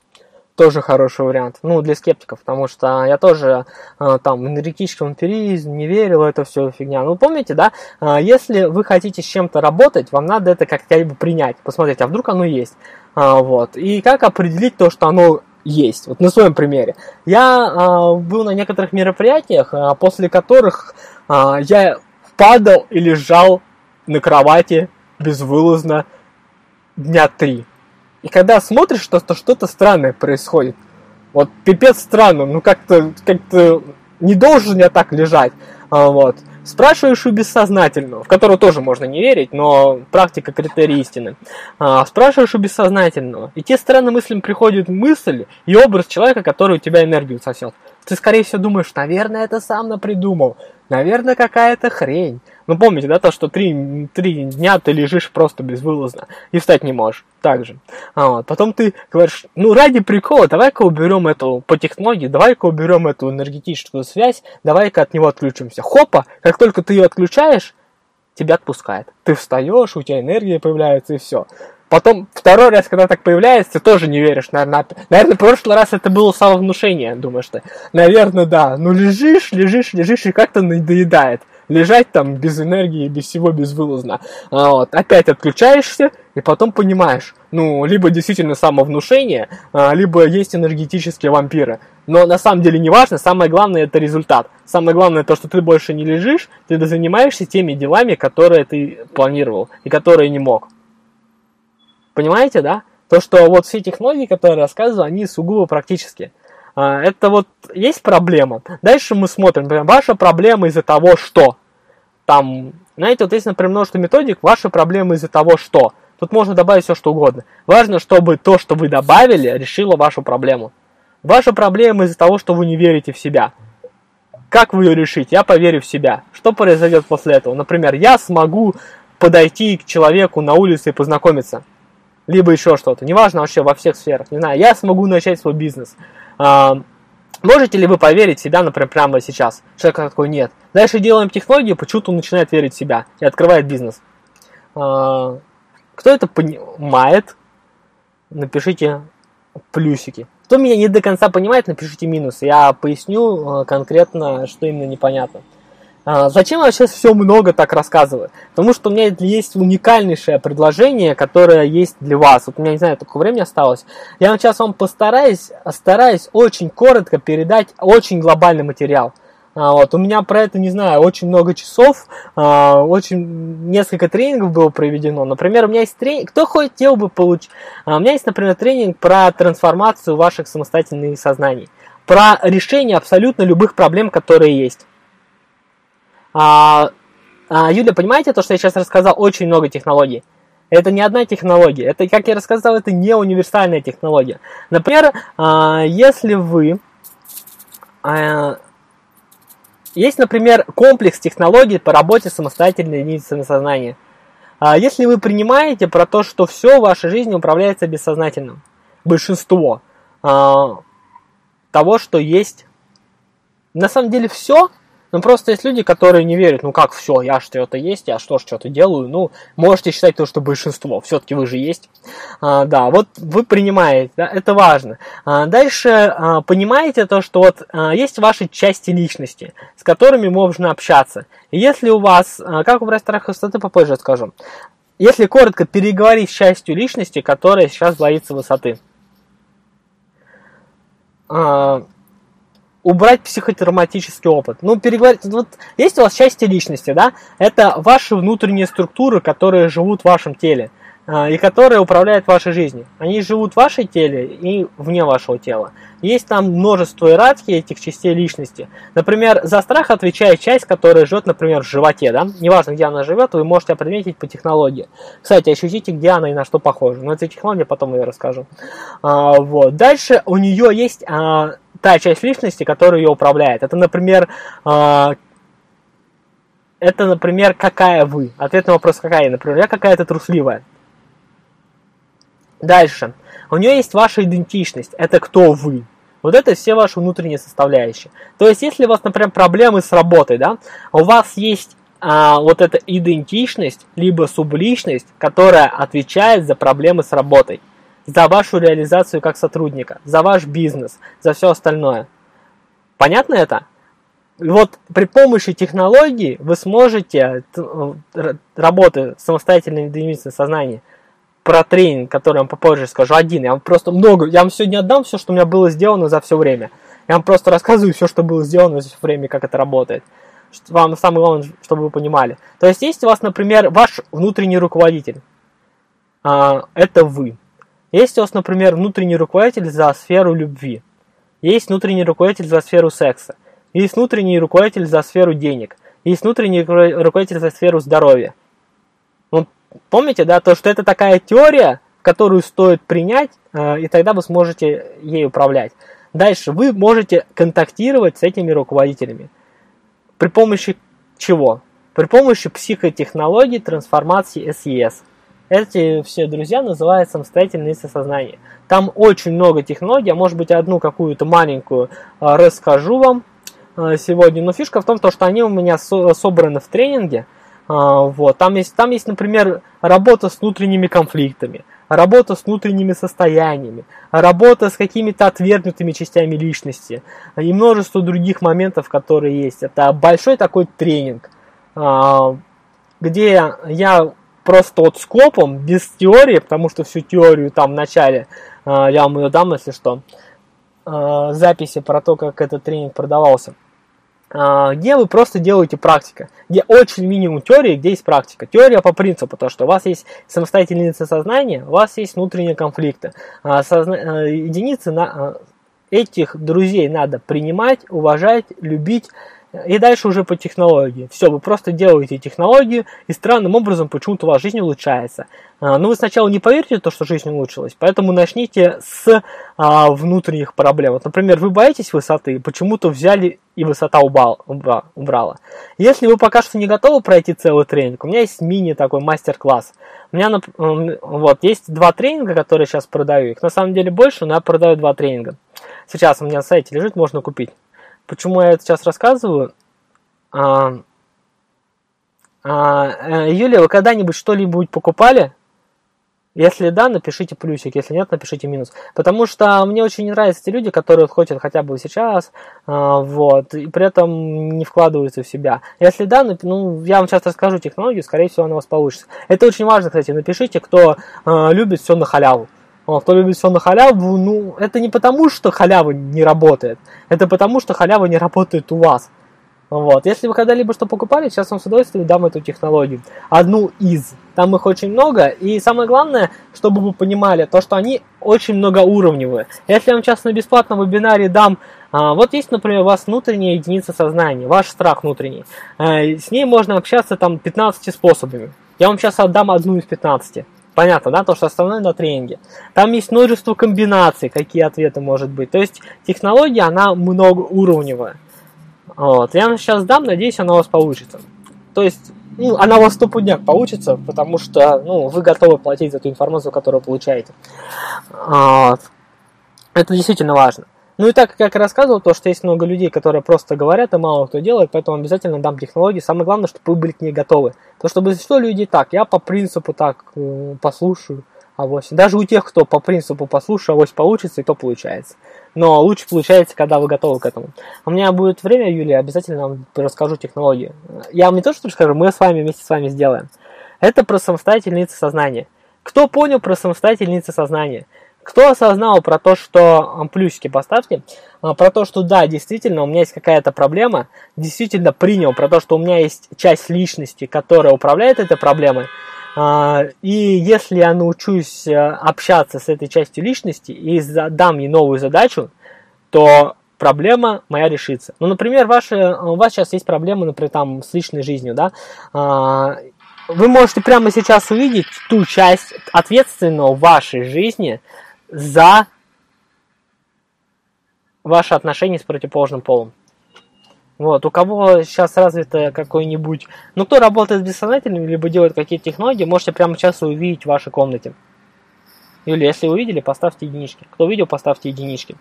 Speaker 1: Тоже хороший вариант. Ну, для скептиков, потому что я тоже там энергетический эмпиризм не верил, это все фигня. Ну, помните, да, если вы хотите с чем-то работать, вам надо это как-то принять, посмотреть, а вдруг оно есть. А, вот. И как определить то, что оно есть. Вот на своем примере. Я а, был на некоторых мероприятиях, а, после которых а, я падал и лежал на кровати безвылазно дня три. И когда смотришь, что, что что-то странное происходит. Вот пипец странно, ну как-то как-то не должен я так лежать. А, вот. Спрашиваешь у бессознательного, в которого тоже можно не верить, но практика критерий истины. А, спрашиваешь у бессознательного, и те странные мысли приходят мысль и образ человека, который у тебя энергию сосет. Ты, скорее всего, думаешь, наверное, это сам напридумал. Наверное, какая-то хрень. Ну, помните, да, то, что три, три дня ты лежишь просто безвылазно и встать не можешь. Так же. А вот. Потом ты говоришь, ну, ради прикола, давай-ка уберем эту, по технологии, давай-ка уберем эту энергетическую связь, давай-ка от него отключимся. Хопа, как только ты ее отключаешь, тебя отпускает. Ты встаешь, у тебя энергия появляется и все. Потом второй раз, когда так появляется, ты тоже не веришь, наверное. Наверное, в прошлый раз это было самовнушение, думаешь ты. Наверное, да. Ну лежишь, лежишь, лежишь, и как-то надоедает. Лежать там без энергии, без всего безвылазно. А, вот, опять отключаешься, и потом понимаешь, ну, либо действительно самовнушение, а, либо есть энергетические вампиры. Но на самом деле не важно, самое главное это результат. Самое главное то, что ты больше не лежишь, ты занимаешься теми делами, которые ты планировал и которые не мог. Понимаете, да? То, что вот все технологии, которые я рассказываю, они сугубо практические. А, это вот есть проблема. Дальше мы смотрим, ваша проблема из-за того, что. Там, знаете, вот есть, например, множество методик, ваша проблема из-за того, что. Тут можно добавить все, что угодно. Важно, чтобы то, что вы добавили, решило вашу проблему. Ваша проблема из-за того, что вы не верите в себя. Как вы ее решите? Я поверю в себя. Что произойдет после этого? Например, я смогу подойти к человеку на улице и познакомиться. Либо еще что-то. Неважно вообще во всех сферах. Не знаю, я смогу начать свой бизнес. А, можете ли вы поверить в себя, например, прямо сейчас? Человек такой, нет. Дальше делаем технологию, почему-то начинает верить в себя и открывает бизнес. А, кто это понимает? Напишите плюсики. Кто меня не до конца понимает, напишите минус. Я поясню э, конкретно, что именно непонятно. А, зачем я сейчас все много так рассказываю? Потому что у меня есть уникальнейшее предложение, которое есть для вас. Вот у меня, не знаю, только времени осталось. Я сейчас вам постараюсь, стараюсь очень коротко передать очень глобальный материал. А, вот, у меня про это, не знаю, очень много часов, а, очень несколько тренингов было проведено. Например, у меня есть тренинг, кто хотел бы получить, у меня есть, например, тренинг про трансформацию ваших самостоятельных сознаний, про решение абсолютно любых проблем, которые есть. А, а, Юля, понимаете, то, что я сейчас рассказал, очень много технологий. Это не одна технология. Это, как я рассказал, это не универсальная технология. Например, а, если вы а, есть, например, комплекс технологий по работе самостоятельной единицей сознания. А если вы принимаете про то, что все в вашей жизни управляется бессознательным, большинство а, того, что есть, на самом деле все ну, просто есть люди, которые не верят, ну как все, я что-то есть, я что что-то делаю. Ну, можете считать то, что большинство, все-таки вы же есть. А, да, вот вы принимаете, да, это важно. А, дальше а, понимаете то, что вот а, есть ваши части личности, с которыми можно общаться. И если у вас, а, как убрать страх высоты, попозже скажу. Если коротко переговорить с частью личности, которая сейчас боится высоты. А, убрать психотравматический опыт. Ну, переговорить, вот есть у вас счастье личности, да, это ваши внутренние структуры, которые живут в вашем теле а, и которые управляют вашей жизнью. Они живут в вашей теле и вне вашего тела. Есть там множество иерархий этих частей личности. Например, за страх отвечает часть, которая живет, например, в животе. Да? Неважно, где она живет, вы можете определить по технологии. Кстати, ощутите, где она и на что похожа. Но эта технология потом я расскажу. А, вот. Дальше у нее есть а, та часть личности, которая ее управляет. Это, например, э, это, например, какая вы. Ответ на вопрос, какая. Например, я какая-то трусливая. Дальше. У нее есть ваша идентичность. Это кто вы. Вот это все ваши внутренние составляющие. То есть, если у вас, например, проблемы с работой, да, у вас есть а, вот эта идентичность, либо субличность, которая отвечает за проблемы с работой за вашу реализацию как сотрудника, за ваш бизнес, за все остальное. Понятно это? Вот при помощи технологий вы сможете э, работы самостоятельной единицы сознания про тренинг, который я вам попозже скажу, один. Я вам просто много, я вам сегодня отдам все, что у меня было сделано за все время. Я вам просто рассказываю все, что было сделано за все время, как это работает. Вам самое главное, чтобы вы понимали. То есть есть у вас, например, ваш внутренний руководитель. А, это вы. Есть у вас, например, внутренний руководитель за сферу любви. Есть внутренний руководитель за сферу секса. Есть внутренний руководитель за сферу денег. Есть внутренний руководитель за сферу здоровья. Ну, помните, да, то, что это такая теория, которую стоит принять, э, и тогда вы сможете ей управлять. Дальше вы можете контактировать с этими руководителями. При помощи чего? При помощи психотехнологий трансформации SES – эти все друзья называют самостоятельные сознание. Там очень много технологий, а может быть одну какую-то маленькую а, расскажу вам а, сегодня. Но фишка в том, что они у меня собраны в тренинге. А, вот. Там, есть, там есть, например, работа с внутренними конфликтами, работа с внутренними состояниями, работа с какими-то отвергнутыми частями личности и множество других моментов, которые есть. Это большой такой тренинг – где я просто вот скопом, без теории, потому что всю теорию там в начале, а, я вам ее дам, если что, а, записи про то, как этот тренинг продавался, где вы просто делаете практика, где очень минимум теории, где есть практика. Теория по принципу, то, что у вас есть самостоятельные сознания, у вас есть внутренние конфликты. Созна... Единицы на... этих друзей надо принимать, уважать, любить, и дальше уже по технологии. Все, вы просто делаете технологию, и странным образом почему-то вас жизнь улучшается. А, Но ну, вы сначала не поверите то, что жизнь улучшилась, поэтому начните с а, внутренних проблем. Вот, например, вы боитесь высоты, почему-то взяли и высота убрал, убрала. Если вы пока что не готовы пройти целый тренинг, у меня есть мини такой мастер-класс. У меня вот, есть два тренинга, которые сейчас продаю. Их на самом деле больше, но я продаю два тренинга. Сейчас у меня на сайте лежит, можно купить. Почему я это сейчас рассказываю? А, а, э, Юлия, вы когда-нибудь что-либо покупали? Если да, напишите плюсик, если нет, напишите минус. Потому что мне очень не нравятся те люди, которые хотят хотя бы сейчас, а, вот, и при этом не вкладываются в себя. Если да, ну, я вам сейчас расскажу технологию, скорее всего, она у вас получится. Это очень важно, кстати, напишите, кто а, любит все на халяву. Кто любит все на халяву, ну, это не потому, что халява не работает, это потому, что халява не работает у вас. Вот. Если вы когда-либо что покупали, сейчас вам с удовольствием дам эту технологию. Одну из. Там их очень много. И самое главное, чтобы вы понимали, то, что они очень многоуровневые. Если я вам сейчас на бесплатном вебинаре дам, а, вот есть, например, у вас внутренняя единица сознания, ваш страх внутренний. А, с ней можно общаться там 15 способами. Я вам сейчас отдам одну из 15. Понятно, да, то, что основное на тренинге. Там есть множество комбинаций, какие ответы может быть. То есть технология, она многоуровневая. Вот. Я вам сейчас дам, надеюсь, она у вас получится. То есть, ну, она у вас стопудняк получится, потому что, ну, вы готовы платить за ту информацию, которую получаете. Вот. Это действительно важно. Ну и так, как я рассказывал, то, что есть много людей, которые просто говорят, и мало кто делает, поэтому обязательно дам технологии. Самое главное, чтобы вы были к ней готовы. То, что люди так, я по принципу так э, послушаю, авось. Даже у тех, кто по принципу послушаю, авось получится, и то получается но лучше получается, когда вы готовы к этому. У меня будет время, Юлия, обязательно вам расскажу технологию. Я вам не то, что расскажу, мы с вами вместе с вами сделаем. Это про самостоятельницы сознания. Кто понял про самостоятельницы сознания? Кто осознал про то, что плюсики поставьте, а, про то, что да, действительно, у меня есть какая-то проблема, действительно принял про то, что у меня есть часть личности, которая управляет этой проблемой, а, и если я научусь э, общаться с этой частью личности и задам ей новую задачу, то проблема моя решится. Ну, например, ваши, у вас сейчас есть проблемы, например, там, с личной жизнью, да, а, вы можете прямо сейчас увидеть ту часть ответственного в вашей жизни за ваши отношения с противоположным полом. Вот, у кого сейчас развито какой-нибудь... Ну, кто работает с бессознательным, либо делает какие-то технологии, можете прямо сейчас увидеть в вашей комнате. Или если увидели, поставьте единички. Кто видел, поставьте единички.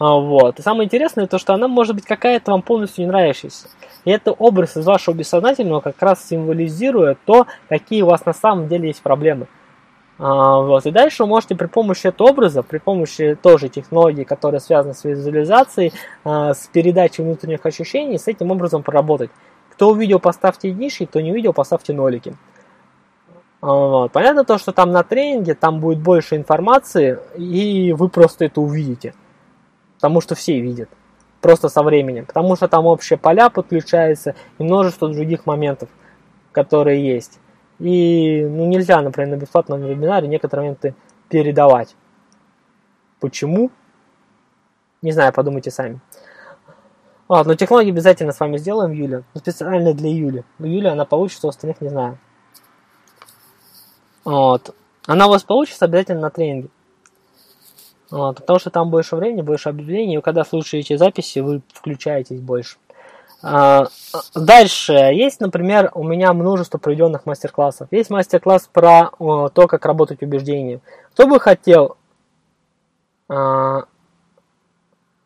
Speaker 1: А, вот. И самое интересное, то, что она может быть какая-то вам полностью не нравящаяся. И это образ из вашего бессознательного как раз символизирует то, какие у вас на самом деле есть проблемы. А, вот. И дальше вы можете при помощи этого образа, при помощи тоже технологии, которая связана с визуализацией, а, с передачей внутренних ощущений, с этим образом поработать. Кто увидел, поставьте единички, кто не увидел, поставьте нолики. А, вот. Понятно то, что там на тренинге там будет больше информации, и вы просто это увидите. Потому что все видят. Просто со временем. Потому что там общие поля подключаются и множество других моментов, которые есть. И ну, нельзя, например, на бесплатном вебинаре некоторые моменты передавать. Почему? Не знаю, подумайте сами. Ладно, но технологии обязательно с вами сделаем, Юля. Ну, специально для Юли. У Юли она получится, у остальных не знаю. Вот. Она у вас получится обязательно на тренинге. Вот, потому что там больше времени, больше объявлений, и когда слушаете записи, вы включаетесь больше. А, дальше есть, например, у меня множество проведенных мастер-классов. Есть мастер-класс про то, как работать убеждением. Кто бы хотел... А,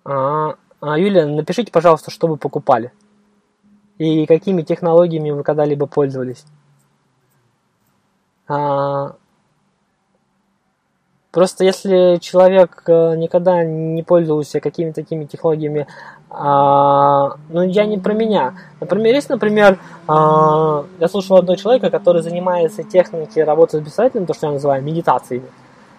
Speaker 1: а, Юлия, напишите, пожалуйста, что вы покупали. И какими технологиями вы когда-либо пользовались. Просто если человек э, никогда не пользовался какими-то такими технологиями, а, ну я не про меня. Например, есть, например, а, я слушал одного человека, который занимается техникой работы с бессознательным, то, что я называю медитацией.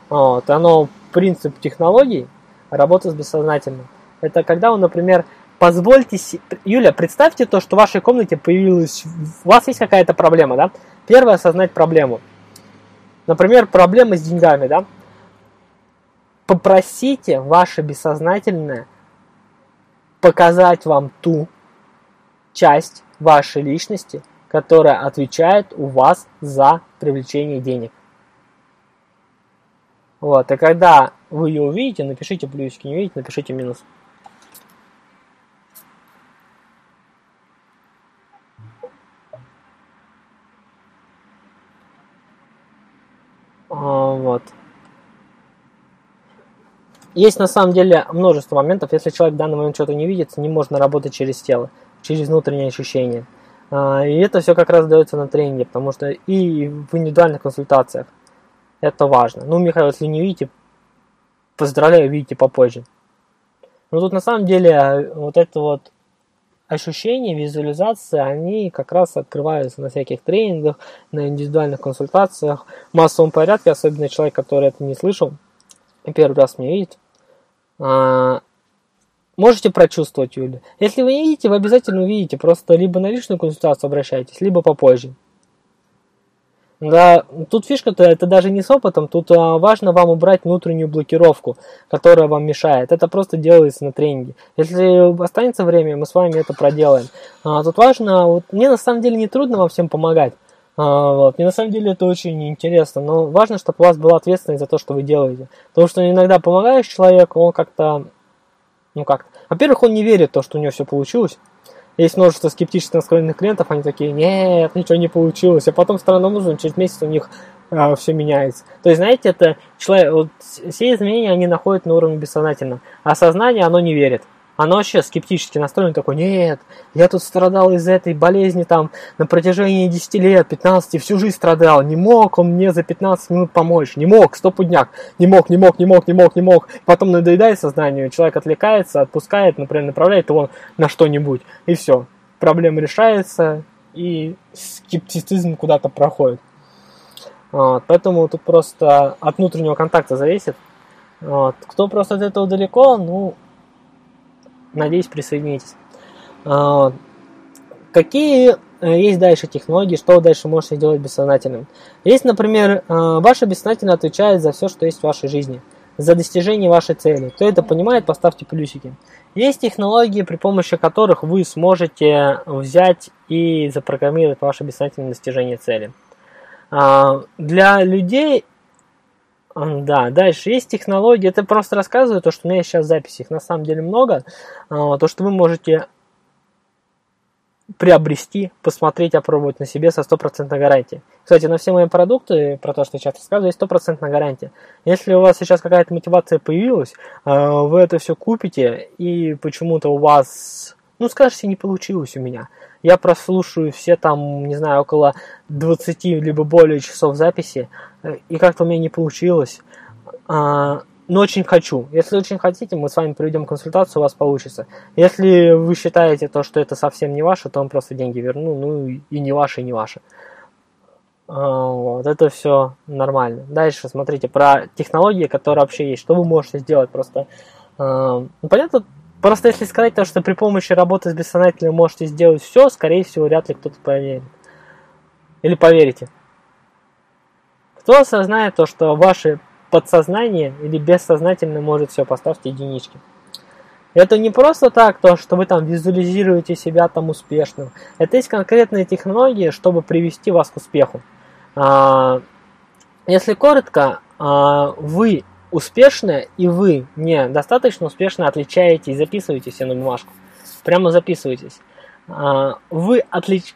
Speaker 1: Вот, оно принцип технологий работы с бессознательным. Это когда он, например, позвольте... Юля, представьте то, что в вашей комнате появилась... У вас есть какая-то проблема, да? Первое, осознать проблему. Например, проблема с деньгами, да? Попросите ваше бессознательное показать вам ту часть вашей личности, которая отвечает у вас за привлечение денег. Вот, и когда вы ее увидите, напишите плюсики, не видите, напишите минус. А, вот. Есть на самом деле множество моментов, если человек в данный момент что-то не видит, не можно работать через тело, через внутренние ощущения. А, и это все как раз дается на тренинге, потому что и в индивидуальных консультациях это важно. Ну, Михаил, если не видите, поздравляю, видите попозже. Но тут на самом деле э, вот это вот ощущения, визуализация, они как раз открываются на всяких тренингах, на индивидуальных консультациях, в массовом порядке, особенно человек, который это не слышал, первый раз меня видит. А, можете прочувствовать, Юля. Если вы не видите, вы обязательно увидите, просто либо на личную консультацию обращайтесь, либо попозже. Да, тут фишка-то это даже не с опытом, тут а, важно вам убрать внутреннюю блокировку, которая вам мешает. Это просто делается на тренинге. Если останется время, мы с вами это проделаем. А, тут важно, вот, мне на самом деле не трудно вам всем помогать. А, вот, мне на самом деле это очень интересно, но важно, чтобы у вас была ответственность за то, что вы делаете. Потому что иногда помогаешь человеку, он как-то, ну как во-первых, он не верит в то, что у него все получилось. Есть множество скептически настроенных клиентов, они такие, нет, ничего не получилось. А потом странным образом через месяц у них а, все меняется. То есть, знаете, это человек, вот, все изменения они находят на уровне бессознательного. А сознание, оно не верит оно вообще скептически настроено, такой, нет, я тут страдал из этой болезни там на протяжении 10 лет, 15, всю жизнь страдал, не мог он мне за 15 минут помочь, не мог, стопудняк, не мог, не мог, не мог, не мог, не мог. Потом надоедает сознанию, человек отвлекается, отпускает, например, направляет его на что-нибудь, и все, проблема решается, и скептицизм куда-то проходит. Вот, поэтому тут просто от внутреннего контакта зависит. Вот. Кто просто от этого далеко, ну, Надеюсь, присоединитесь. А, какие э, есть дальше технологии, что вы дальше можете делать бессознательным? Есть, например, э, ваше бессознательное отвечает за все, что есть в вашей жизни, за достижение вашей цели. Кто это понимает, поставьте плюсики. Есть технологии, при помощи которых вы сможете взять и запрограммировать ваше бессознательное достижение цели. А, для людей да, дальше есть технологии, это просто рассказываю то, что у меня сейчас записи, их на самом деле много, а, то, что вы можете приобрести, посмотреть, опробовать на себе со стопроцентной гарантией. Кстати, на все мои продукты, про то, что я сейчас рассказываю, есть стопроцентная гарантия. Если у вас сейчас какая-то мотивация появилась, а, вы это все купите, и почему-то у вас, ну, скажете, не получилось у меня. Я прослушаю все там, не знаю, около 20 либо более часов записи, и как-то у меня не получилось. А, но очень хочу. Если очень хотите, мы с вами проведем консультацию, у вас получится. Если вы считаете то, что это совсем не ваше, то вам просто деньги верну, ну и не ваше, и не ваше. А, вот, это все нормально. Дальше смотрите про технологии, которые вообще есть. Что вы можете сделать просто? А, ну, понятно, просто если сказать то, что при помощи работы с бессознательным можете сделать все, скорее всего, вряд ли кто-то поверит. Или поверите. Кто осознает то, что ваше подсознание или бессознательно может все, поставьте единички. Это не просто так, то, что вы там визуализируете себя там успешным. Это есть конкретные технологии, чтобы привести вас к успеху. А, если коротко, а, вы успешны и вы не достаточно успешно отличаетесь, записывайте все на бумажку. Прямо записывайтесь. А, вы, отлич...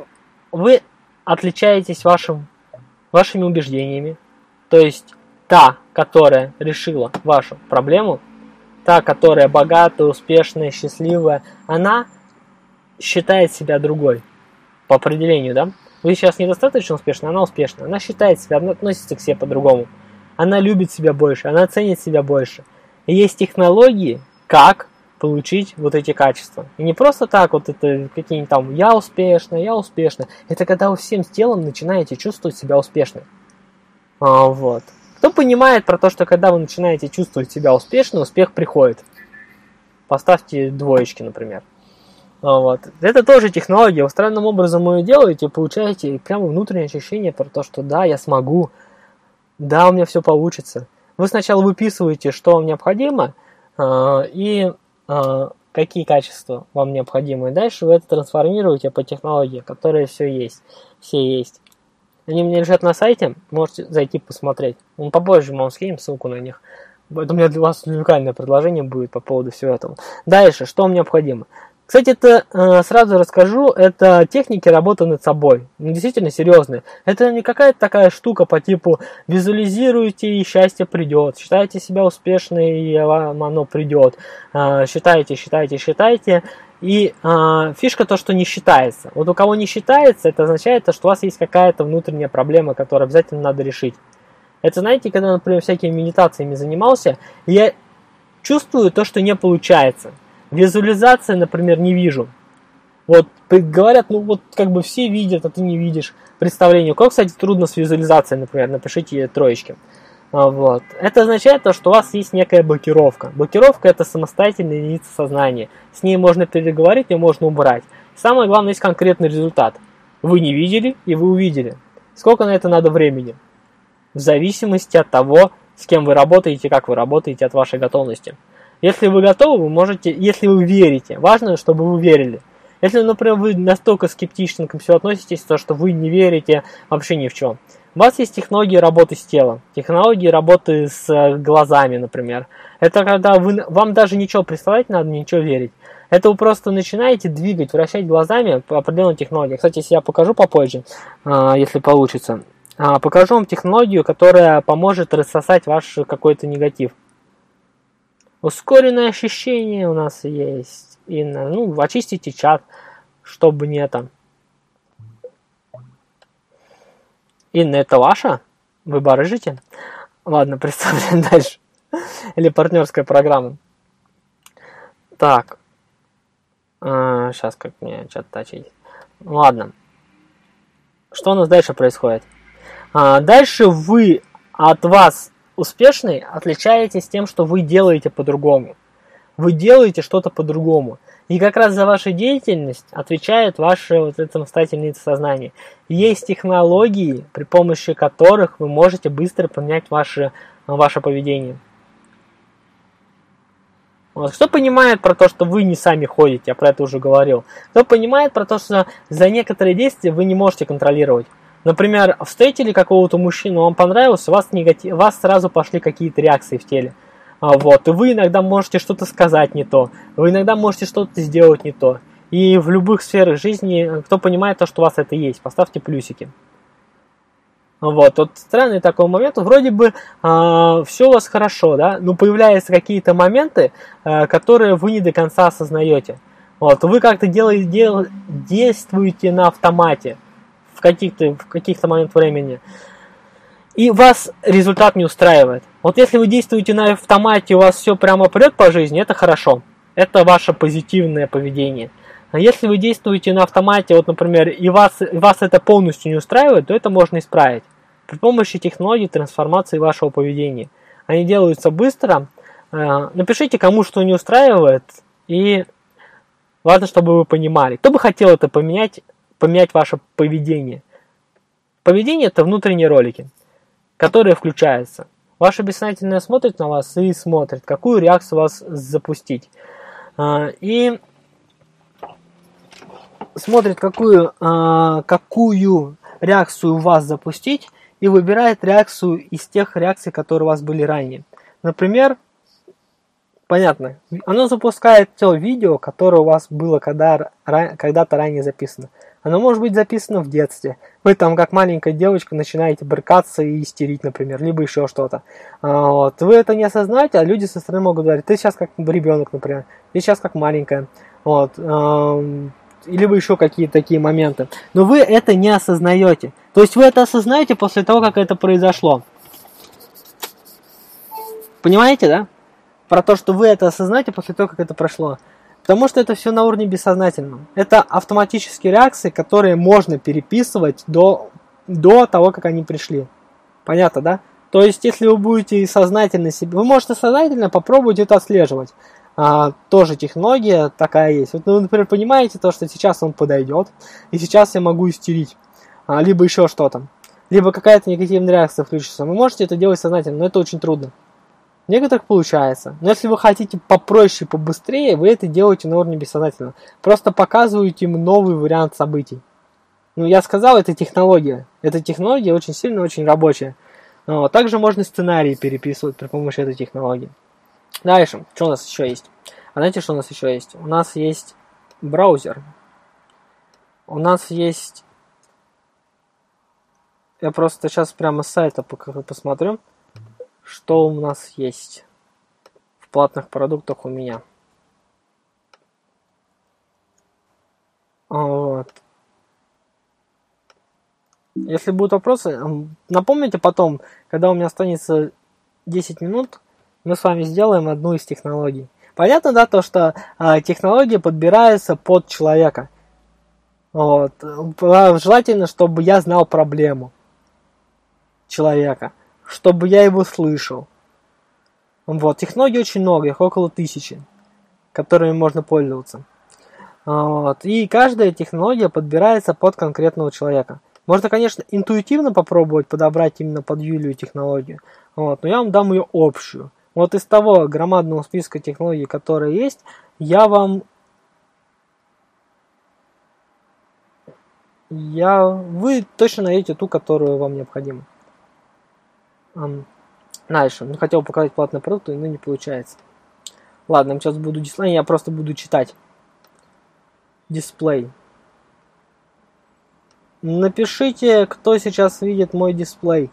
Speaker 1: вы отличаетесь вашим, вашими убеждениями, то есть та, которая решила вашу проблему, та, которая богатая, успешная, счастливая, она считает себя другой. По определению, да? Вы сейчас недостаточно успешны, она успешна. Она считает себя, она относится к себе по-другому. Она любит себя больше, она ценит себя больше. И есть технологии, как получить вот эти качества. И не просто так вот это какие-нибудь там «я успешно, я успешно». Это когда вы всем телом начинаете чувствовать себя успешным. А, вот. Кто понимает про то, что когда вы начинаете чувствовать себя успешно, успех приходит. Поставьте двоечки, например. А, вот. Это тоже технология. Вы странным образом ее делаете, получаете прямо внутреннее ощущение про то, что да, я смогу, да, у меня все получится. Вы сначала выписываете, что вам необходимо, а, и какие качества вам необходимы. Дальше вы это трансформируете по технологии, которые все есть. Все есть. Они меня лежат на сайте, можете зайти посмотреть. Мы попозже мы вам скинем ссылку на них. Это у меня для вас уникальное предложение будет по поводу всего этого. Дальше, что вам необходимо? Кстати, это э, сразу расскажу, это техники работы над собой. Ну, действительно серьезные. Это не какая-то такая штука по типу визуализируйте и счастье придет. Считайте себя успешной и вам оно придет. Э, считайте, считайте, считайте. И э, фишка то, что не считается. Вот у кого не считается, это означает, что у вас есть какая-то внутренняя проблема, которую обязательно надо решить. Это, знаете, когда, например, всякими медитациями занимался, я чувствую то, что не получается. Визуализация, например, не вижу. Вот говорят, ну вот как бы все видят, а ты не видишь представление. Как, кстати, трудно с визуализацией, например, напишите троечки. А, вот. Это означает то, что у вас есть некая блокировка. Блокировка это самостоятельная единица сознания. С ней можно переговорить, ее можно убрать. Самое главное, есть конкретный результат. Вы не видели и вы увидели. Сколько на это надо времени? В зависимости от того, с кем вы работаете, как вы работаете, от вашей готовности. Если вы готовы, вы можете, если вы верите, важно, чтобы вы верили. Если, например, вы настолько скептично к всему относитесь, то что вы не верите вообще ни в чем. У вас есть технологии работы с телом, технологии работы с э, глазами, например. Это когда вы, вам даже ничего представлять надо, ничего верить. Это вы просто начинаете двигать, вращать глазами по определенной технологии. Кстати, если я покажу попозже, а, если получится. А, покажу вам технологию, которая поможет рассосать ваш какой-то негатив. Ускоренное ощущение у нас есть. И, ну, очистите чат, чтобы не это. Инна, это ваша? Вы барыжите? Ладно, представляем дальше. Или партнерская программа. Так. А, сейчас как мне чат тачить. Ладно. Что у нас дальше происходит? А, дальше вы от вас успешный отличаетесь тем, что вы делаете по-другому. Вы делаете что-то по-другому. И как раз за вашу деятельность отвечает ваше вот это самостоятельное сознание. Есть технологии, при помощи которых вы можете быстро поменять ваше, ваше поведение. Вот. Кто понимает про то, что вы не сами ходите, я про это уже говорил. Кто понимает про то, что за некоторые действия вы не можете контролировать. Например, встретили какого-то мужчину, он понравился, у вас, негатив, у вас сразу пошли какие-то реакции в теле. А, вот, и вы иногда можете что-то сказать не то, вы иногда можете что-то сделать не то. И в любых сферах жизни, кто понимает то, что у вас это есть, поставьте плюсики. Вот, вот странный такой момент, вроде бы э, а, все у вас хорошо, да, но появляются какие-то моменты, э, которые вы не до конца осознаете. Вот, вы как-то делаете, дел, действуете на автомате каких-то в каких-то момент времени, и вас результат не устраивает. Вот если вы действуете на автомате, у вас все прямо прет по жизни, это хорошо. Это ваше позитивное поведение. А если вы действуете на автомате, вот, например, и вас, и вас это полностью не устраивает, то это можно исправить при помощи технологий трансформации вашего поведения. Они делаются быстро. Э, напишите, кому что не устраивает, и важно, чтобы вы понимали. Кто бы хотел это поменять, поменять ваше поведение. Поведение – это внутренние ролики, которые включаются. Ваше бессознательное смотрит на вас и смотрит, какую реакцию вас запустить. А, и смотрит, какую, а, какую реакцию у вас запустить, и выбирает реакцию из тех реакций, которые у вас были ранее. Например, понятно, оно запускает то видео, которое у вас было когда, когда-то ранее записано. Оно может быть записано в детстве. Вы там, как маленькая девочка, начинаете брыкаться и истерить, например, либо еще что-то. А, вот. Вы это не осознаете, а люди со стороны могут говорить, ты сейчас как ребенок, например, ты сейчас как маленькая. Вот. Либо еще какие-то такие моменты. Но вы это не осознаете. То есть вы это осознаете после того, как это произошло. Понимаете, да? Про то, что вы это осознаете после того, как это прошло. Потому что это все на уровне бессознательном. Это автоматические реакции, которые можно переписывать до, до того, как они пришли. Понятно, да? То есть, если вы будете сознательно себе... Вы можете сознательно попробовать это отслеживать. А, тоже технология такая есть. Вот, ну, например, понимаете то, что сейчас он подойдет, и сейчас я могу истерить. А, либо еще что-то. Либо какая-то негативная реакция включится. Вы можете это делать сознательно, но это очень трудно. Некоторых получается. Но если вы хотите попроще, побыстрее, вы это делаете на уровне бессознательно. Просто показываете им новый вариант событий. Ну, я сказал, это технология. Эта технология очень сильно, очень рабочая. Но также можно сценарии переписывать при помощи этой технологии. Дальше, что у нас еще есть? А знаете, что у нас еще есть? У нас есть браузер. У нас есть... Я просто сейчас прямо с сайта посмотрю что у нас есть в платных продуктах у меня. Вот. Если будут вопросы, напомните потом, когда у меня останется 10 минут, мы с вами сделаем одну из технологий. Понятно, да, то, что э, технология подбирается под человека. Вот. Желательно, чтобы я знал проблему человека чтобы я его слышал. Вот, технологий очень много, их около тысячи, которыми можно пользоваться. Вот. И каждая технология подбирается под конкретного человека. Можно, конечно, интуитивно попробовать подобрать именно под Юлию технологию, вот, но я вам дам ее общую. Вот из того громадного списка технологий, которые есть, я вам я, вы точно найдете ту, которую вам необходима. Um, дальше. Ну, хотел показать платные продукты, но не получается. Ладно, сейчас буду дисплей, я просто буду читать. Дисплей. Напишите, кто сейчас видит мой дисплей.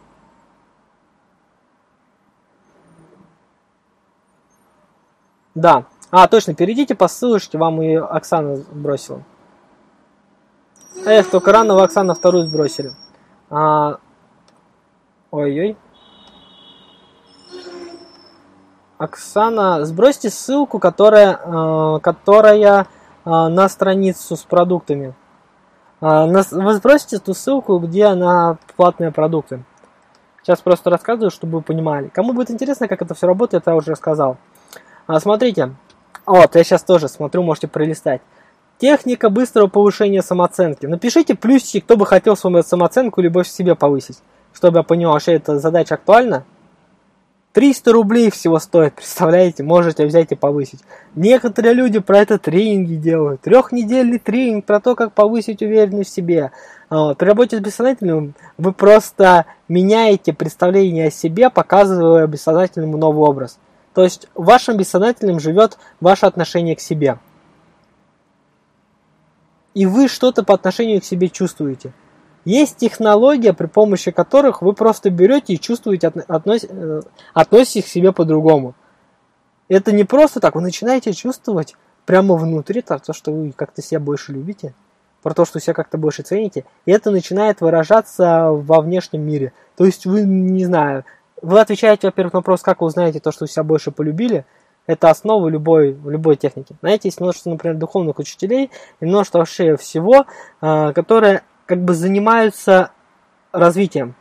Speaker 1: Да. А, точно, перейдите по ссылочке, вам и Оксана бросила. Эх, только рано в Оксана вторую сбросили. А... Ой-ой. Оксана, сбросьте ссылку, которая, э, которая э, на страницу с продуктами. Э, вы сбросите ту ссылку, где на платные продукты. Сейчас просто рассказываю, чтобы вы понимали. Кому будет интересно, как это все работает, я уже рассказал. Смотрите. Вот, я сейчас тоже смотрю, можете пролистать. Техника быстрого повышения самооценки. Напишите плюсики, кто бы хотел свою самооценку, любовь к себе повысить. Чтобы я понял, что эта задача актуальна. 300 рублей всего стоит, представляете, можете взять и повысить. Некоторые люди про это тренинги делают. Трехнедельный тренинг про то, как повысить уверенность в себе. Вот. При работе с бессознательным вы просто меняете представление о себе, показывая бессознательному новый образ. То есть в вашем бессознательном живет ваше отношение к себе. И вы что-то по отношению к себе чувствуете. Есть технология, при помощи которых вы просто берете и чувствуете, э, относитесь к себе по-другому. Это не просто так, вы начинаете чувствовать прямо внутри то, что вы как-то себя больше любите, про то, что себя как-то больше цените, и это начинает выражаться во внешнем мире. То есть вы, не знаю, вы отвечаете, во-первых, на вопрос, как вы узнаете то, что вы себя больше полюбили, это основа любой, любой техники. Знаете, есть множество, например, духовных учителей и множество вообще всего, э, которое как бы занимаются развитием.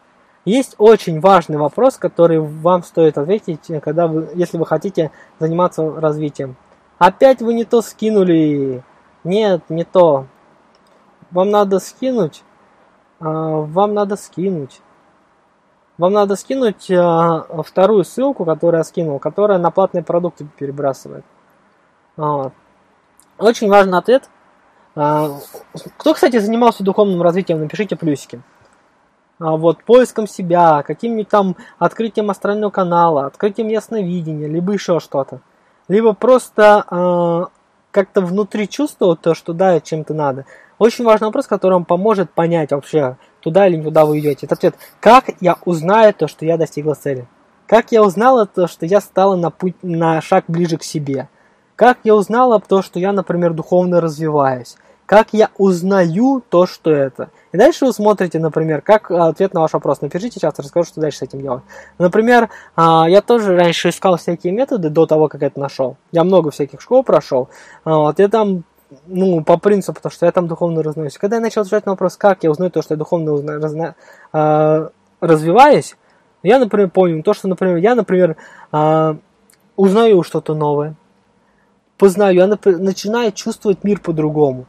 Speaker 1: Есть очень важный вопрос, который вам стоит ответить, когда вы, если вы хотите заниматься развитием. Опять вы не то скинули. Нет, не то. Вам надо скинуть. А, вам надо скинуть. Вам надо скинуть а, вторую ссылку, которую я скинул, которая на платные продукты перебрасывает. Очень важный ответ. А, кто, кстати, занимался духовным развитием, напишите плюсики. А, вот, поиском себя, каким-нибудь там открытием астрального канала, открытием ясновидения, либо еще что-то. Либо просто э, как-то внутри чувствовать то, что да, чем-то надо. Очень важный вопрос, который вам поможет понять вообще, туда или не туда вы идете. Это ответ, как я узнаю то, что я достигла цели? Как я узнала то, что я стала на, путь, на шаг ближе к себе? Как я узнала то, что я, например, духовно развиваюсь? как я узнаю то, что это. И дальше вы смотрите, например, как ответ на ваш вопрос. Напишите сейчас, расскажу, что дальше с этим делать. Например, а, я тоже раньше искал всякие методы до того, как это нашел. Я много всяких школ прошел. А, вот, я там ну, по принципу, потому что я там духовно разнаюсь. Когда я начал отвечать на вопрос, как я узнаю то, что я духовно узнаю, разна, э, развиваюсь, я, например, понял то, что, например, я, например, э, узнаю что-то новое, познаю, я начинаю чувствовать мир по-другому.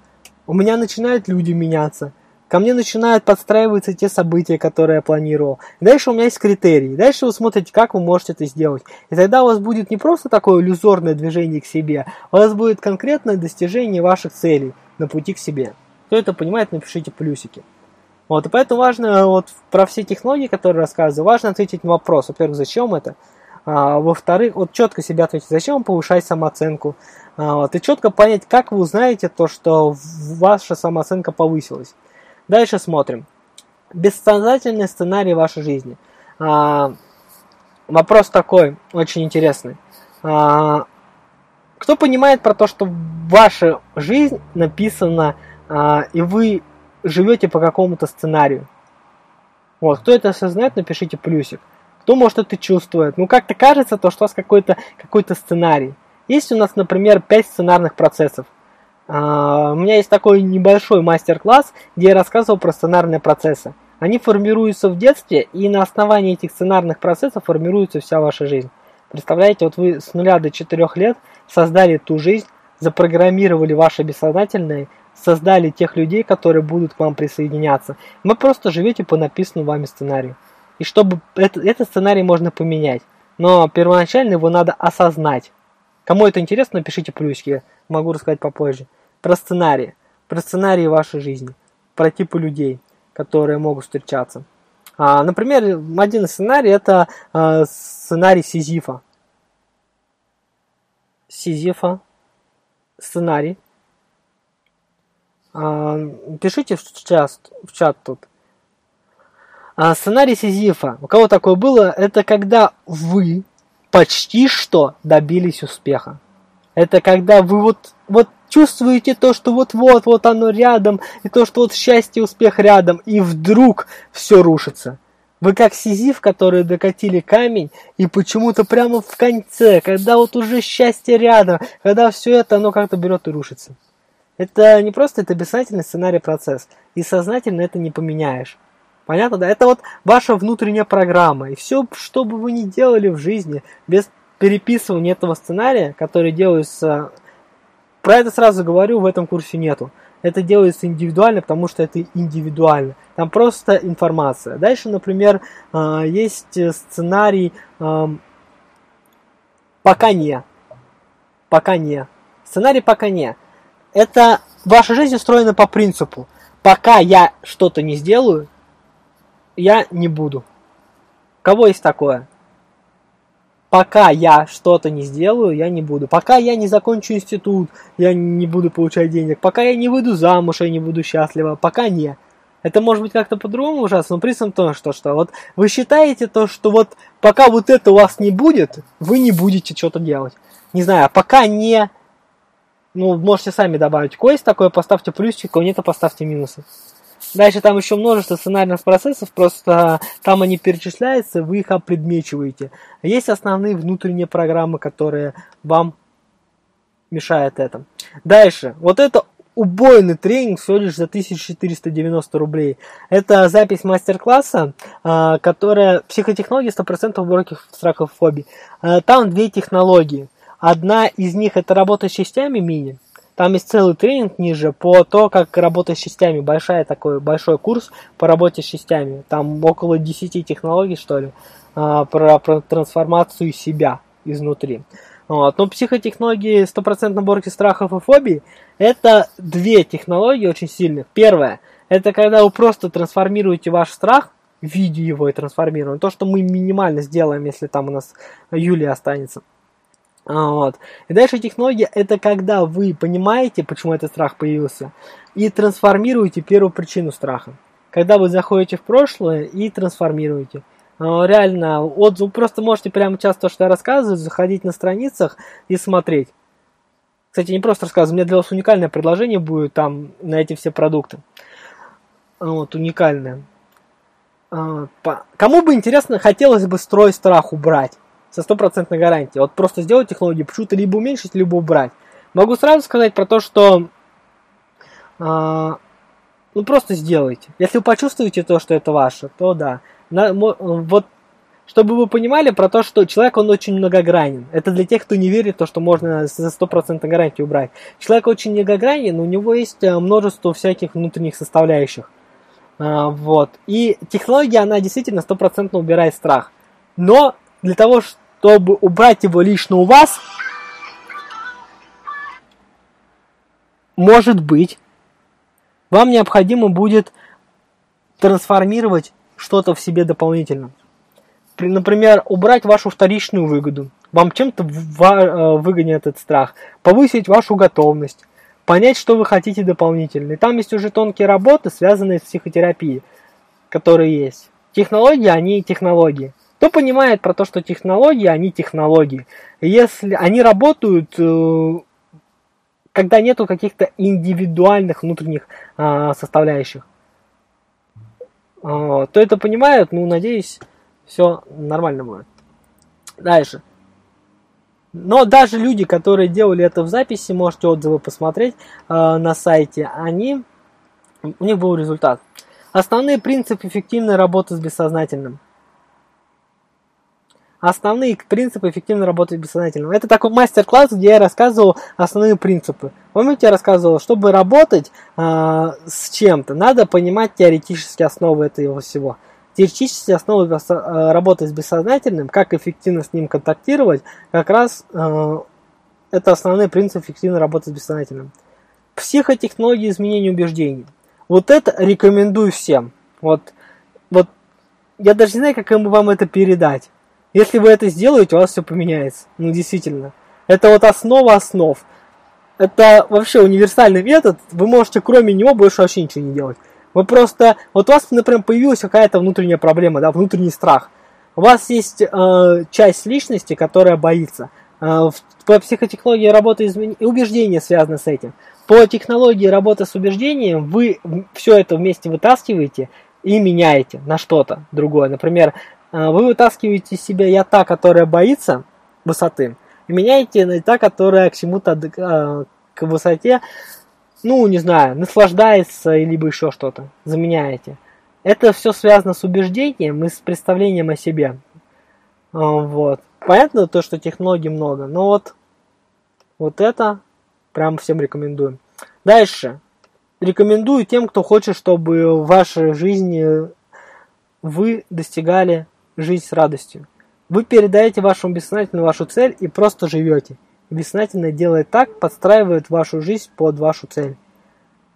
Speaker 1: У меня начинают люди меняться. Ко мне начинают подстраиваться те события, которые я планировал. Дальше у меня есть критерии. Дальше вы смотрите, как вы можете это сделать. И тогда у вас будет не просто такое иллюзорное движение к себе, у вас будет конкретное достижение ваших целей на пути к себе. Кто это понимает, напишите плюсики. Вот, и поэтому важно вот про все технологии, которые рассказываю, важно ответить на вопрос. Во-первых, зачем это? А, во-вторых, вот четко себя ответить, зачем повышать самооценку. А, вот, и четко понять, как вы узнаете то, что ваша самооценка повысилась. Дальше смотрим. Бессознательный сценарий вашей жизни. А, вопрос такой, очень интересный. Кто понимает про то, что ваша жизнь написана, и вы живете по какому-то сценарию? Вот, кто это осознает, напишите плюсик. Кто может это чувствует? Ну, как-то кажется, то, что у вас какой-то какой сценарий. Есть у нас, например, 5 сценарных процессов – а, у меня есть такой небольшой мастер-класс, где я рассказывал про сценарные процессы. Они формируются в детстве, и на основании этих сценарных процессов формируется вся ваша жизнь. Представляете, вот вы с нуля до 4 лет создали ту жизнь, запрограммировали ваше бессознательное, создали тех людей, которые будут к вам присоединяться. Вы просто живете по написанному вами сценарию. И чтобы это, этот сценарий можно поменять. Но первоначально его надо осознать. Кому это интересно, напишите плюсики. Могу рассказать попозже про сценарии, про сценарии вашей жизни, про типы людей, которые могут встречаться. А, например, один из сценарий это а, сценарий Сизифа. Сизифа сценарий. А, пишите в чат, в чат тут. А, сценарий Сизифа. У кого такое было? Это когда вы почти что добились успеха. Это когда вы вот, вот чувствуете то, что вот-вот, вот оно рядом, и то, что вот счастье, успех рядом, и вдруг все рушится. Вы как сизиф, которые докатили камень, и почему-то прямо в конце, когда вот уже счастье рядом, когда все это, оно как-то берет и рушится. Это не просто, это бессознательный сценарий процесс. И сознательно это не поменяешь. Понятно, да? Это вот ваша внутренняя программа. И все, что бы вы ни делали в жизни, без переписывания этого сценария, который делается про это сразу говорю, в этом курсе нету. Это делается индивидуально, потому что это индивидуально. Там просто информация. Дальше, например, а, есть сценарий «пока не». Пока не. Сценарий «пока не». Это ваша жизнь устроена по принципу «пока я что-то не сделаю, я не буду». Кого есть такое? пока я что-то не сделаю, я не буду. Пока я не закончу институт, я не буду получать денег. Пока я не выйду замуж, я не буду счастлива. Пока не. Это может быть как-то по-другому ужасно, но принцип то, что, что вот вы считаете то, что вот пока вот это у вас не будет, вы не будете что-то делать. Не знаю, а пока не, ну, можете сами добавить. Кое есть такое, поставьте плюсик, кого нет, поставьте минусы. Дальше там еще множество сценарных процессов, просто там они перечисляются, вы их опредмечиваете. Есть основные внутренние программы, которые вам мешают это. Дальше, вот это убойный тренинг всего лишь за 1490 рублей. Это запись мастер-класса, а, которая психотехнология 100% уборки страхов и фобий. А, там две технологии. Одна из них это работа с частями мини, там есть целый тренинг ниже по то, как работать с частями. Большой такой, большой курс по работе с частями. Там около 10 технологий, что ли, а, про, про трансформацию себя изнутри. Вот. Но психотехнологии 100% наборки страхов и фобий это две технологии очень сильных. Первое, это когда вы просто трансформируете ваш страх, в виде его и трансформируем. То, что мы минимально сделаем, если там у нас Юлия останется. А, вот. И дальше технология это когда вы понимаете, почему этот страх появился, и трансформируете первую причину страха. Когда вы заходите в прошлое и трансформируете. А, реально, вы просто можете прямо сейчас то, что я рассказываю, заходить на страницах и смотреть. Кстати, не просто рассказываю, у меня для вас уникальное предложение будет там на эти все продукты. Вот, уникальное. А, кому бы интересно, хотелось бы строй страх убрать со стопроцентной гарантией. Вот просто сделать технологию, почему-то либо уменьшить, либо убрать. Могу сразу сказать про то, что а, ну просто сделайте. Если вы почувствуете то, что это ваше, то да. На, вот чтобы вы понимали про то, что человек, он очень многогранен. Это для тех, кто не верит то, что можно за 100% гарантию убрать. Человек очень многогранен, у него есть э, множество всяких внутренних составляющих. А, вот. И технология, она действительно стопроцентно убирает страх. Но для того, чтобы убрать его лично у вас, может быть, вам необходимо будет трансформировать что-то в себе дополнительно например, убрать вашу вторичную выгоду. Вам чем-то э, выгоднее этот страх. Повысить вашу готовность. Понять, что вы хотите дополнительно. И там есть уже тонкие работы, связанные с психотерапией, которые есть. Технологии, они технологии. Кто понимает про то, что технологии, они технологии. Если они работают, э, когда нету каких-то индивидуальных внутренних а, составляющих, то это понимают, ну, надеюсь, все нормально будет. Дальше. Но даже люди, которые делали это в записи, можете отзывы посмотреть э, на сайте, они, у них был результат. Основные принципы эффективной работы с бессознательным. Основные принципы эффективной работы с бессознательным. Это такой мастер-класс, где я рассказывал основные принципы. Помните, я рассказывал, чтобы работать э, с чем-то, надо понимать теоретические основы этого всего. Теоретически основы э, работы с бессознательным, как эффективно с ним контактировать, как раз э, это основной принцип эффективной работы с бессознательным. Психотехнологии изменения убеждений. Вот это рекомендую всем. Вот, вот я даже не знаю, как вам это передать. Если вы это сделаете, у вас все поменяется. Ну, действительно. Это вот основа основ. Это вообще универсальный метод. Вы можете кроме него больше вообще ничего не делать. Вы просто, вот у вас, например, появилась какая-то внутренняя проблема, да, внутренний страх. У вас есть э, часть личности, которая боится. Э, по психотехнологии работы измен... убеждения связаны с этим. По технологии работы с убеждением вы все это вместе вытаскиваете и меняете на что-то другое. Например, вы вытаскиваете из себя я та, которая боится высоты, и меняете на та, которая к чему-то э, к высоте ну, не знаю, наслаждается, либо еще что-то, заменяете. Это все связано с убеждением и с представлением о себе. А, вот. Понятно то, что технологий много, но вот, вот это прям всем рекомендую. Дальше. Рекомендую тем, кто хочет, чтобы в вашей жизни вы достигали жизнь с радостью. Вы передаете вашему бессознательному вашу цель и просто живете бессознательно делает так, подстраивает вашу жизнь под вашу цель.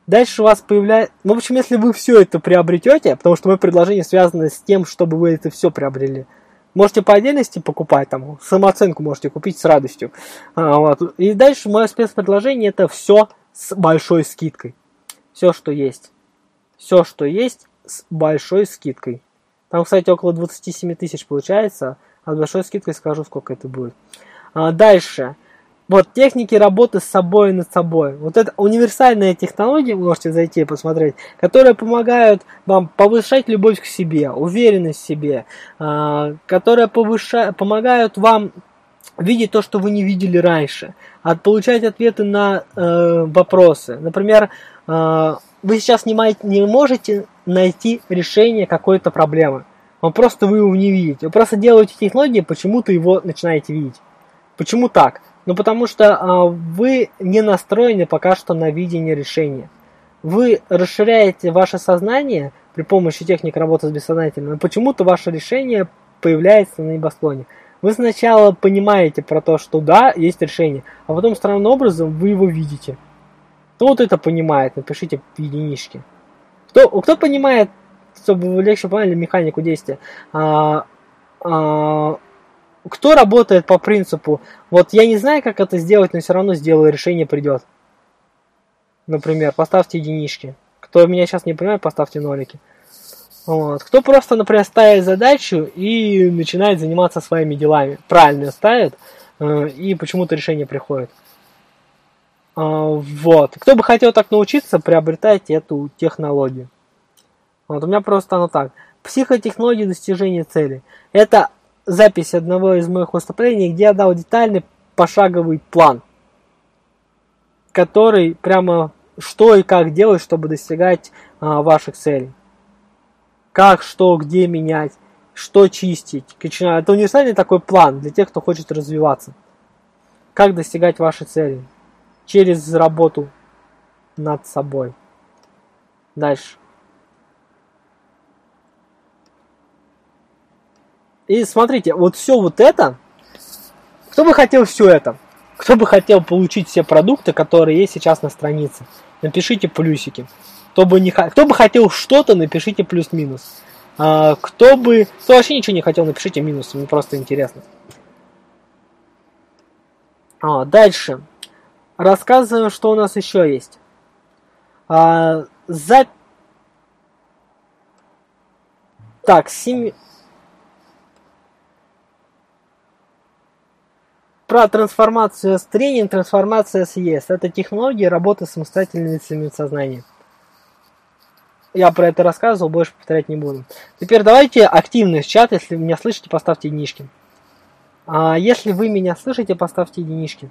Speaker 1: Дальше у вас появляется... Ну, в общем, если вы все это приобретете, потому что мое предложение связано с тем, чтобы вы это все приобрели, можете по отдельности покупать, там, самооценку можете купить с радостью. А, вот. И дальше мое спецпредложение это все с большой скидкой. Все, что есть. Все, что есть, с большой скидкой. Там, кстати, около 27 тысяч получается, а с большой скидкой скажу, сколько это будет. А, дальше. Вот техники работы с собой и над собой. Вот это универсальная технология, вы можете зайти и посмотреть, которые помогают вам повышать любовь к себе, уверенность в себе, э, которые повышают, помогают вам видеть то, что вы не видели раньше, от, получать ответы на э, вопросы. Например, э, вы сейчас не, не можете найти решение какой-то проблемы. Он просто вы его не видите. Вы просто делаете технологии, почему-то его начинаете видеть. Почему так? Ну, потому что а, вы не настроены пока что на видение решения. Вы расширяете ваше сознание при помощи техник работы с бессознательным, но почему-то ваше решение появляется на небосклоне. Вы сначала понимаете про то, что да, есть решение, а потом странным образом вы его видите. Кто вот это понимает, напишите в единичке. Кто, кто понимает, чтобы вы легче поняли механику действия, а, а, кто работает по принципу, вот я не знаю, как это сделать, но все равно сделаю, решение придет. Например, поставьте единички. Кто меня сейчас не понимает, поставьте нолики. Вот. Кто просто, например, ставит задачу и начинает заниматься своими делами. Правильно ставит, э, и почему-то решение приходит.
Speaker 2: Вот. Кто бы хотел так научиться, приобретайте эту технологию. Вот у меня просто оно так. Психотехнологии достижения цели. Это запись одного из моих выступлений, где я дал детальный пошаговый план, который прямо что и как делать, чтобы достигать а, ваших целей. Как, что, где менять, что чистить. Это универсальный такой план для тех, кто хочет развиваться. Как достигать вашей цели. Через работу над собой. Дальше. И смотрите, вот все вот это, кто бы хотел все это? Кто бы хотел получить все продукты, которые есть сейчас на странице? Напишите плюсики. Кто бы, не, кто бы хотел что-то, напишите плюс-минус. А, кто бы... Кто вообще ничего не хотел, напишите минус. Мне просто интересно. А, дальше. Рассказываем, что у нас еще есть. А, за... Так, 7... Про трансформацию с тренинг, трансформация с ЕС. Это технология работы с самостоятельными сознания. Я про это рассказывал, больше повторять не буду. Теперь давайте активность чат. Если вы меня слышите, поставьте единички. А если вы меня слышите, поставьте единички.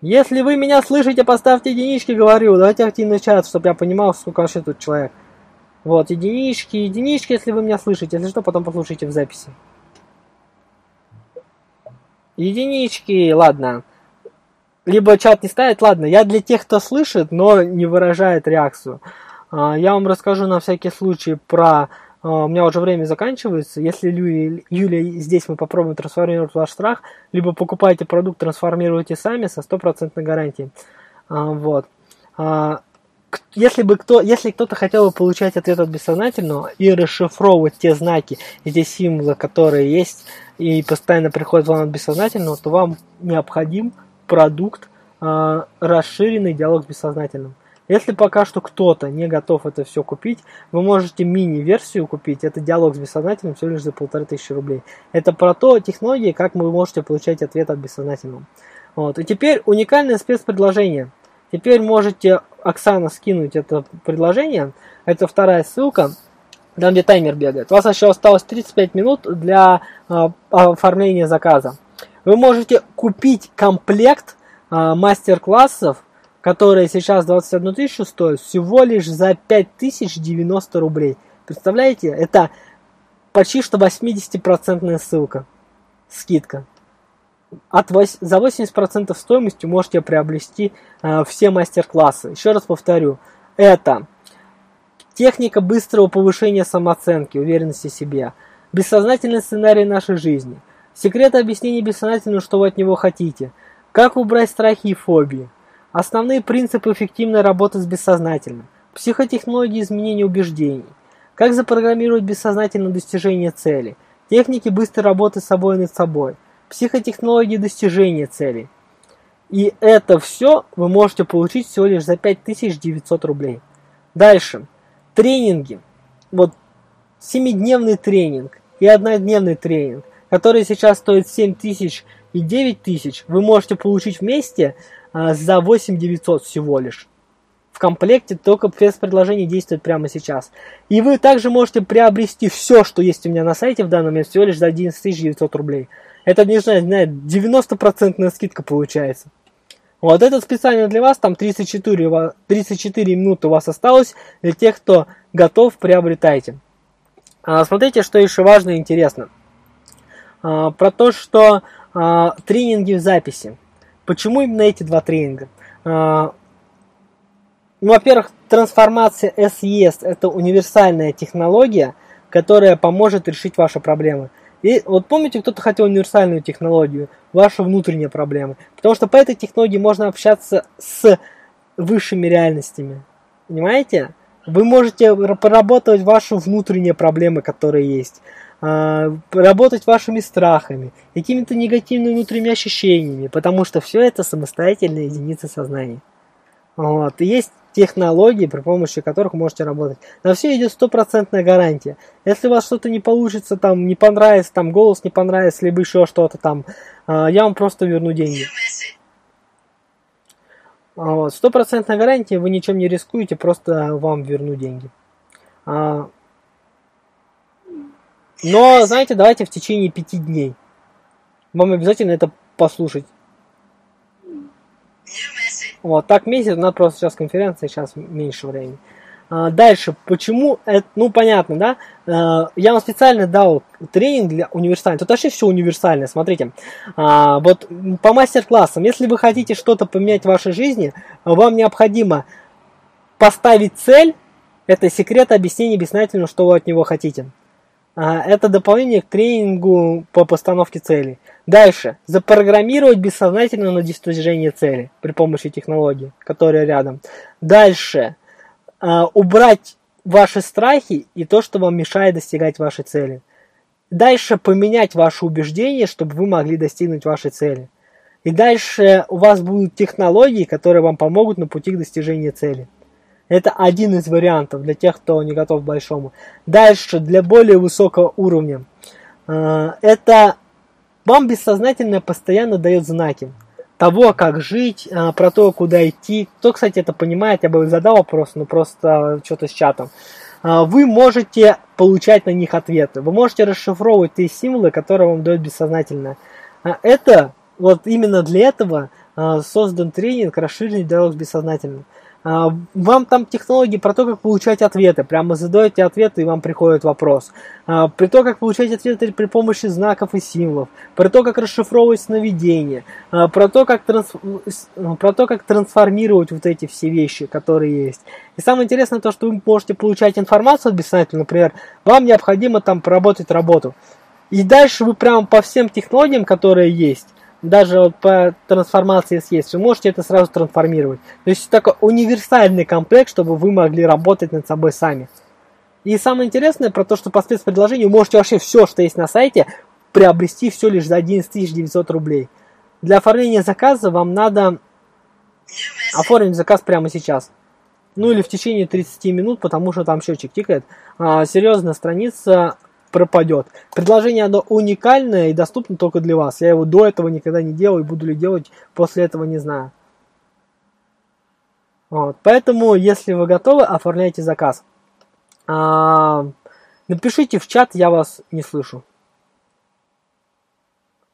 Speaker 2: Если вы меня слышите, поставьте единички, говорю. Давайте активный чат, чтобы я понимал, сколько вообще тут человек. Вот, единички, единички, если вы меня слышите. Если что, потом послушайте в записи. Единички, ладно. Либо чат не ставит, ладно. Я для тех, кто слышит, но не выражает реакцию. А, я вам расскажу на всякий случай про... А, у меня уже время заканчивается. Если Юлия, здесь мы попробуем трансформировать ваш страх, либо покупайте продукт, трансформируйте сами со стопроцентной гарантией. А, вот. Если бы кто, если кто-то хотел бы получать ответ от бессознательного и расшифровывать те знаки и те символы, которые есть, и постоянно приходит вам от бессознательного, то вам необходим продукт расширенный диалог с бессознательным. Если пока что кто-то не готов это все купить, вы можете мини-версию купить. Это диалог с бессознательным всего лишь за полторы тысячи рублей. Это про то технологии, как вы можете получать ответ от бессознательного. Вот. И теперь уникальное спецпредложение. Теперь можете, Оксана, скинуть это предложение. Это вторая ссылка, там где таймер бегает. У вас еще осталось 35 минут для э, оформления заказа. Вы можете купить комплект э, мастер-классов которая сейчас 21 тысячу стоит, всего лишь за 5090 рублей. Представляете? Это почти что 80% ссылка. Скидка. От 8, за 80% стоимости можете приобрести э, все мастер-классы. Еще раз повторю. Это техника быстрого повышения самооценки, уверенности в себе. Бессознательный сценарий нашей жизни. Секреты объяснения бессознательного, что вы от него хотите. Как убрать страхи и фобии Основные принципы эффективной работы с бессознательным. Психотехнологии изменения убеждений. Как запрограммировать бессознательное достижение цели. Техники быстрой работы с собой и над собой. Психотехнологии достижения цели. И это все вы можете получить всего лишь за 5900 рублей. Дальше. Тренинги. Вот 7-дневный тренинг и однодневный тренинг, который сейчас стоит 7 тысяч и 9 тысяч, вы можете получить вместе а, за 8 900 всего лишь. В комплекте только спецпредложение действует прямо сейчас. И вы также можете приобрести все, что есть у меня на сайте в данный момент, всего лишь за 11 900 рублей. Это, не знаю, 90% скидка получается. Вот этот специально для вас, там 34, 34 минуты у вас осталось. Для тех, кто готов, приобретайте. А, смотрите, что еще важно и интересно. А, про то, что а, тренинги в записи. Почему именно эти два тренинга? А, ну, во-первых, трансформация SES – это универсальная технология, которая поможет решить ваши проблемы. И вот помните, кто-то хотел универсальную технологию, ваши внутренние проблемы. Потому что по этой технологии можно общаться с высшими реальностями. Понимаете? Вы можете проработать ваши внутренние проблемы, которые есть. А, работать вашими страхами, какими-то негативными внутренними ощущениями, потому что все это самостоятельные единицы сознания. Вот. Есть технологии, при помощи которых можете работать. На все идет стопроцентная гарантия. Если у вас что-то не получится, там не понравится, там голос не понравится, либо еще что-то там, а, я вам просто верну деньги. Вот. Стопроцентная гарантия, вы ничем не рискуете, просто вам верну деньги. Но, знаете, давайте в течение пяти дней. Вам обязательно это послушать. Вот, так месяц, у нас просто сейчас конференция, сейчас меньше времени. А, дальше, почему это, ну понятно, да? А, я вам специально дал тренинг для универсального. Тут вообще все универсальное, смотрите. А, вот по мастер-классам, если вы хотите что-то поменять в вашей жизни, вам необходимо поставить цель. Это секрет объяснения бессознательно, что вы от него хотите. Это дополнение к тренингу по постановке целей. Дальше. Запрограммировать бессознательно на достижение цели при помощи технологии, которая рядом. Дальше э, убрать ваши страхи и то, что вам мешает достигать вашей цели. Дальше поменять ваши убеждения, чтобы вы могли достигнуть вашей цели. И дальше у вас будут технологии, которые вам помогут на пути к достижению цели. Это один из вариантов для тех, кто не готов к большому. Дальше, для более высокого уровня. Э, это вам бессознательно постоянно дает знаки того, как жить, а, про то, куда идти. Кто, кстати, это понимает, я бы задал вопрос, но просто что-то с чатом. А, вы можете получать на них ответы. Вы можете расшифровывать те символы, которые вам дают бессознательно. А, это, вот именно для этого создан тренинг «Расширенный диалог с бессознательным». А, вам там технологии про то, как получать ответы. Прямо задаете ответы, и вам приходит вопрос. А, при то, как получать ответы при помощи знаков и символов. Про то, как расшифровывать сновидения. А, про то, как, транс... про то, как трансформировать вот эти все вещи, которые есть. И самое интересное то, что вы можете получать информацию от бессознательного. Например, вам необходимо там проработать работу. И дальше вы прямо по всем технологиям, которые есть, даже вот по трансформации съесть, вы можете это сразу трансформировать. То есть такой универсальный комплект, чтобы вы могли работать над собой сами. И самое интересное про то, что по спецпредложению вы можете вообще все, что есть на сайте, приобрести все лишь за 11 900 рублей. Для оформления заказа вам надо оформить заказ прямо сейчас. Ну или в течение 30 минут, потому что там счетчик тикает. А, серьезная страница пропадет. Предложение оно уникальное и доступно только для вас. Я его до этого никогда не делал и буду ли делать после этого не знаю. Вот. Поэтому, если вы готовы, оформляйте заказ. А, напишите в чат, я вас не слышу.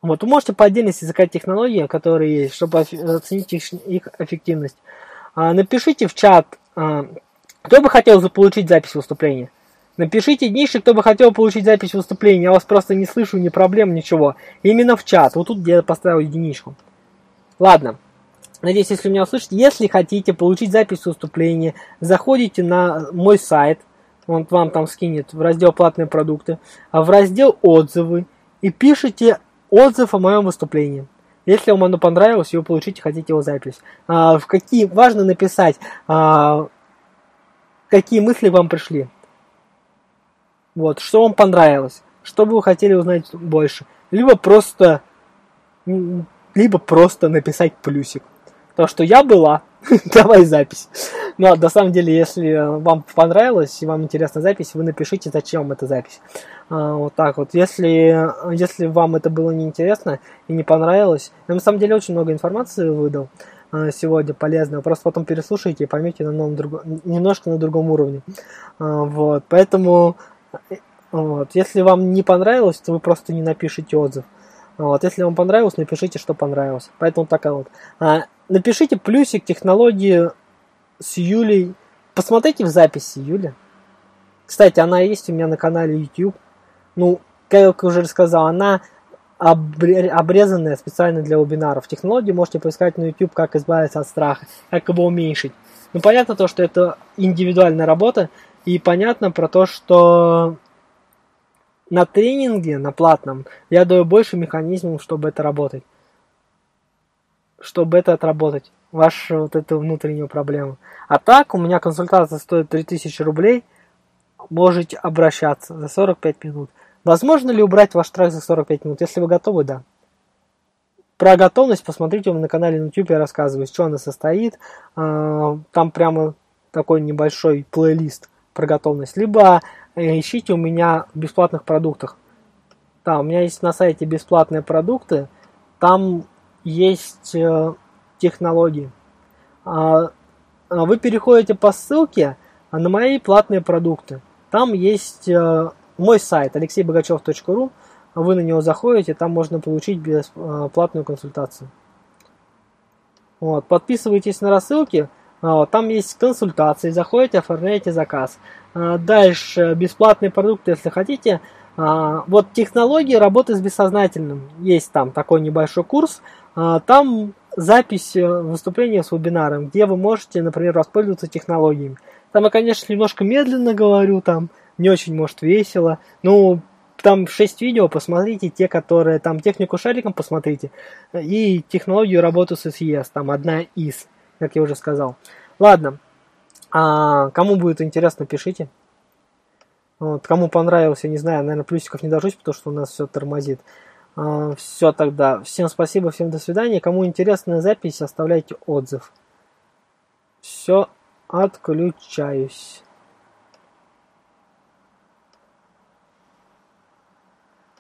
Speaker 2: Вот, вы можете по отдельности заказать технологии, которые есть, чтобы оценить их, их эффективность. А, напишите в чат, а, кто бы хотел заполучить запись выступления. Напишите днишек, кто бы хотел получить запись выступления. Я вас просто не слышу, ни проблем, ничего. Именно в чат. Вот тут где я поставил единичку. Ладно. Надеюсь, если меня услышите. Если хотите получить запись выступления, заходите на мой сайт. Он вам там скинет в раздел «Платные продукты». А в раздел «Отзывы». И пишите отзыв о моем выступлении. Если вам оно понравилось, и вы получите, хотите его запись. А, в какие, важно написать, а, какие мысли вам пришли. Вот, что вам понравилось, что бы вы хотели узнать больше. Либо просто, либо просто написать плюсик. То, что я была, давай запись. Но на самом деле, если вам понравилось и вам интересна запись, вы напишите, зачем вам эта запись. А, вот так вот. Если, если вам это было неинтересно и не понравилось, я на самом деле очень много информации выдал а, сегодня полезного. Просто потом переслушайте и поймете на новом друг... немножко на другом уровне. А, вот. Поэтому вот. Если вам не понравилось, то вы просто не напишите отзыв. Вот. Если вам понравилось, напишите, что понравилось. Поэтому такая вот. А, напишите плюсик технологии с Юлей. Посмотрите в записи Юли. Кстати, она есть у меня на канале YouTube. Ну, как я уже рассказал, она обрезанная специально для вебинаров. Технологии можете поискать на YouTube, как избавиться от страха, как его уменьшить. Ну, понятно то, что это индивидуальная работа, и понятно про то, что на тренинге, на платном, я даю больше механизмов, чтобы это работать. Чтобы это отработать. Вашу вот эту внутреннюю проблему. А так, у меня консультация стоит 3000 рублей. Можете обращаться за 45 минут. Возможно ли убрать ваш страх за 45 минут? Если вы готовы, да. Про готовность посмотрите на канале на YouTube, я рассказываю, из чего она состоит. А, там прямо такой небольшой плейлист про готовность, либо э, ищите у меня в бесплатных продуктах. Да, у меня есть на сайте бесплатные продукты, там есть э, технологии. а, а вы переходите по ссылке на мои платные продукты. Там есть э, мой сайт алексейбогачев.ру, вы на него заходите, там можно получить бесплатную консультацию. Вот, подписывайтесь на рассылки, вот, там есть консультации, заходите, оформляете заказ. Дальше бесплатные продукты, если хотите, а, вот технологии работы с бессознательным. Есть там такой небольшой курс. А, там запись э, выступления с вебинаром, где вы можете, например, воспользоваться технологиями. Там я, конечно, немножко медленно говорю, там не очень, может, весело. Ну, там 6 видео, посмотрите те, которые там технику шариком посмотрите. И технологию работы с SES, там одна из, как я уже сказал. Ладно, а, кому будет интересно, пишите. Вот, кому понравился, не знаю, наверное, плюсиков не дождусь, потому что у нас все тормозит. А, все тогда. Всем спасибо, всем до свидания. Кому интересная запись, оставляйте отзыв. Все, отключаюсь.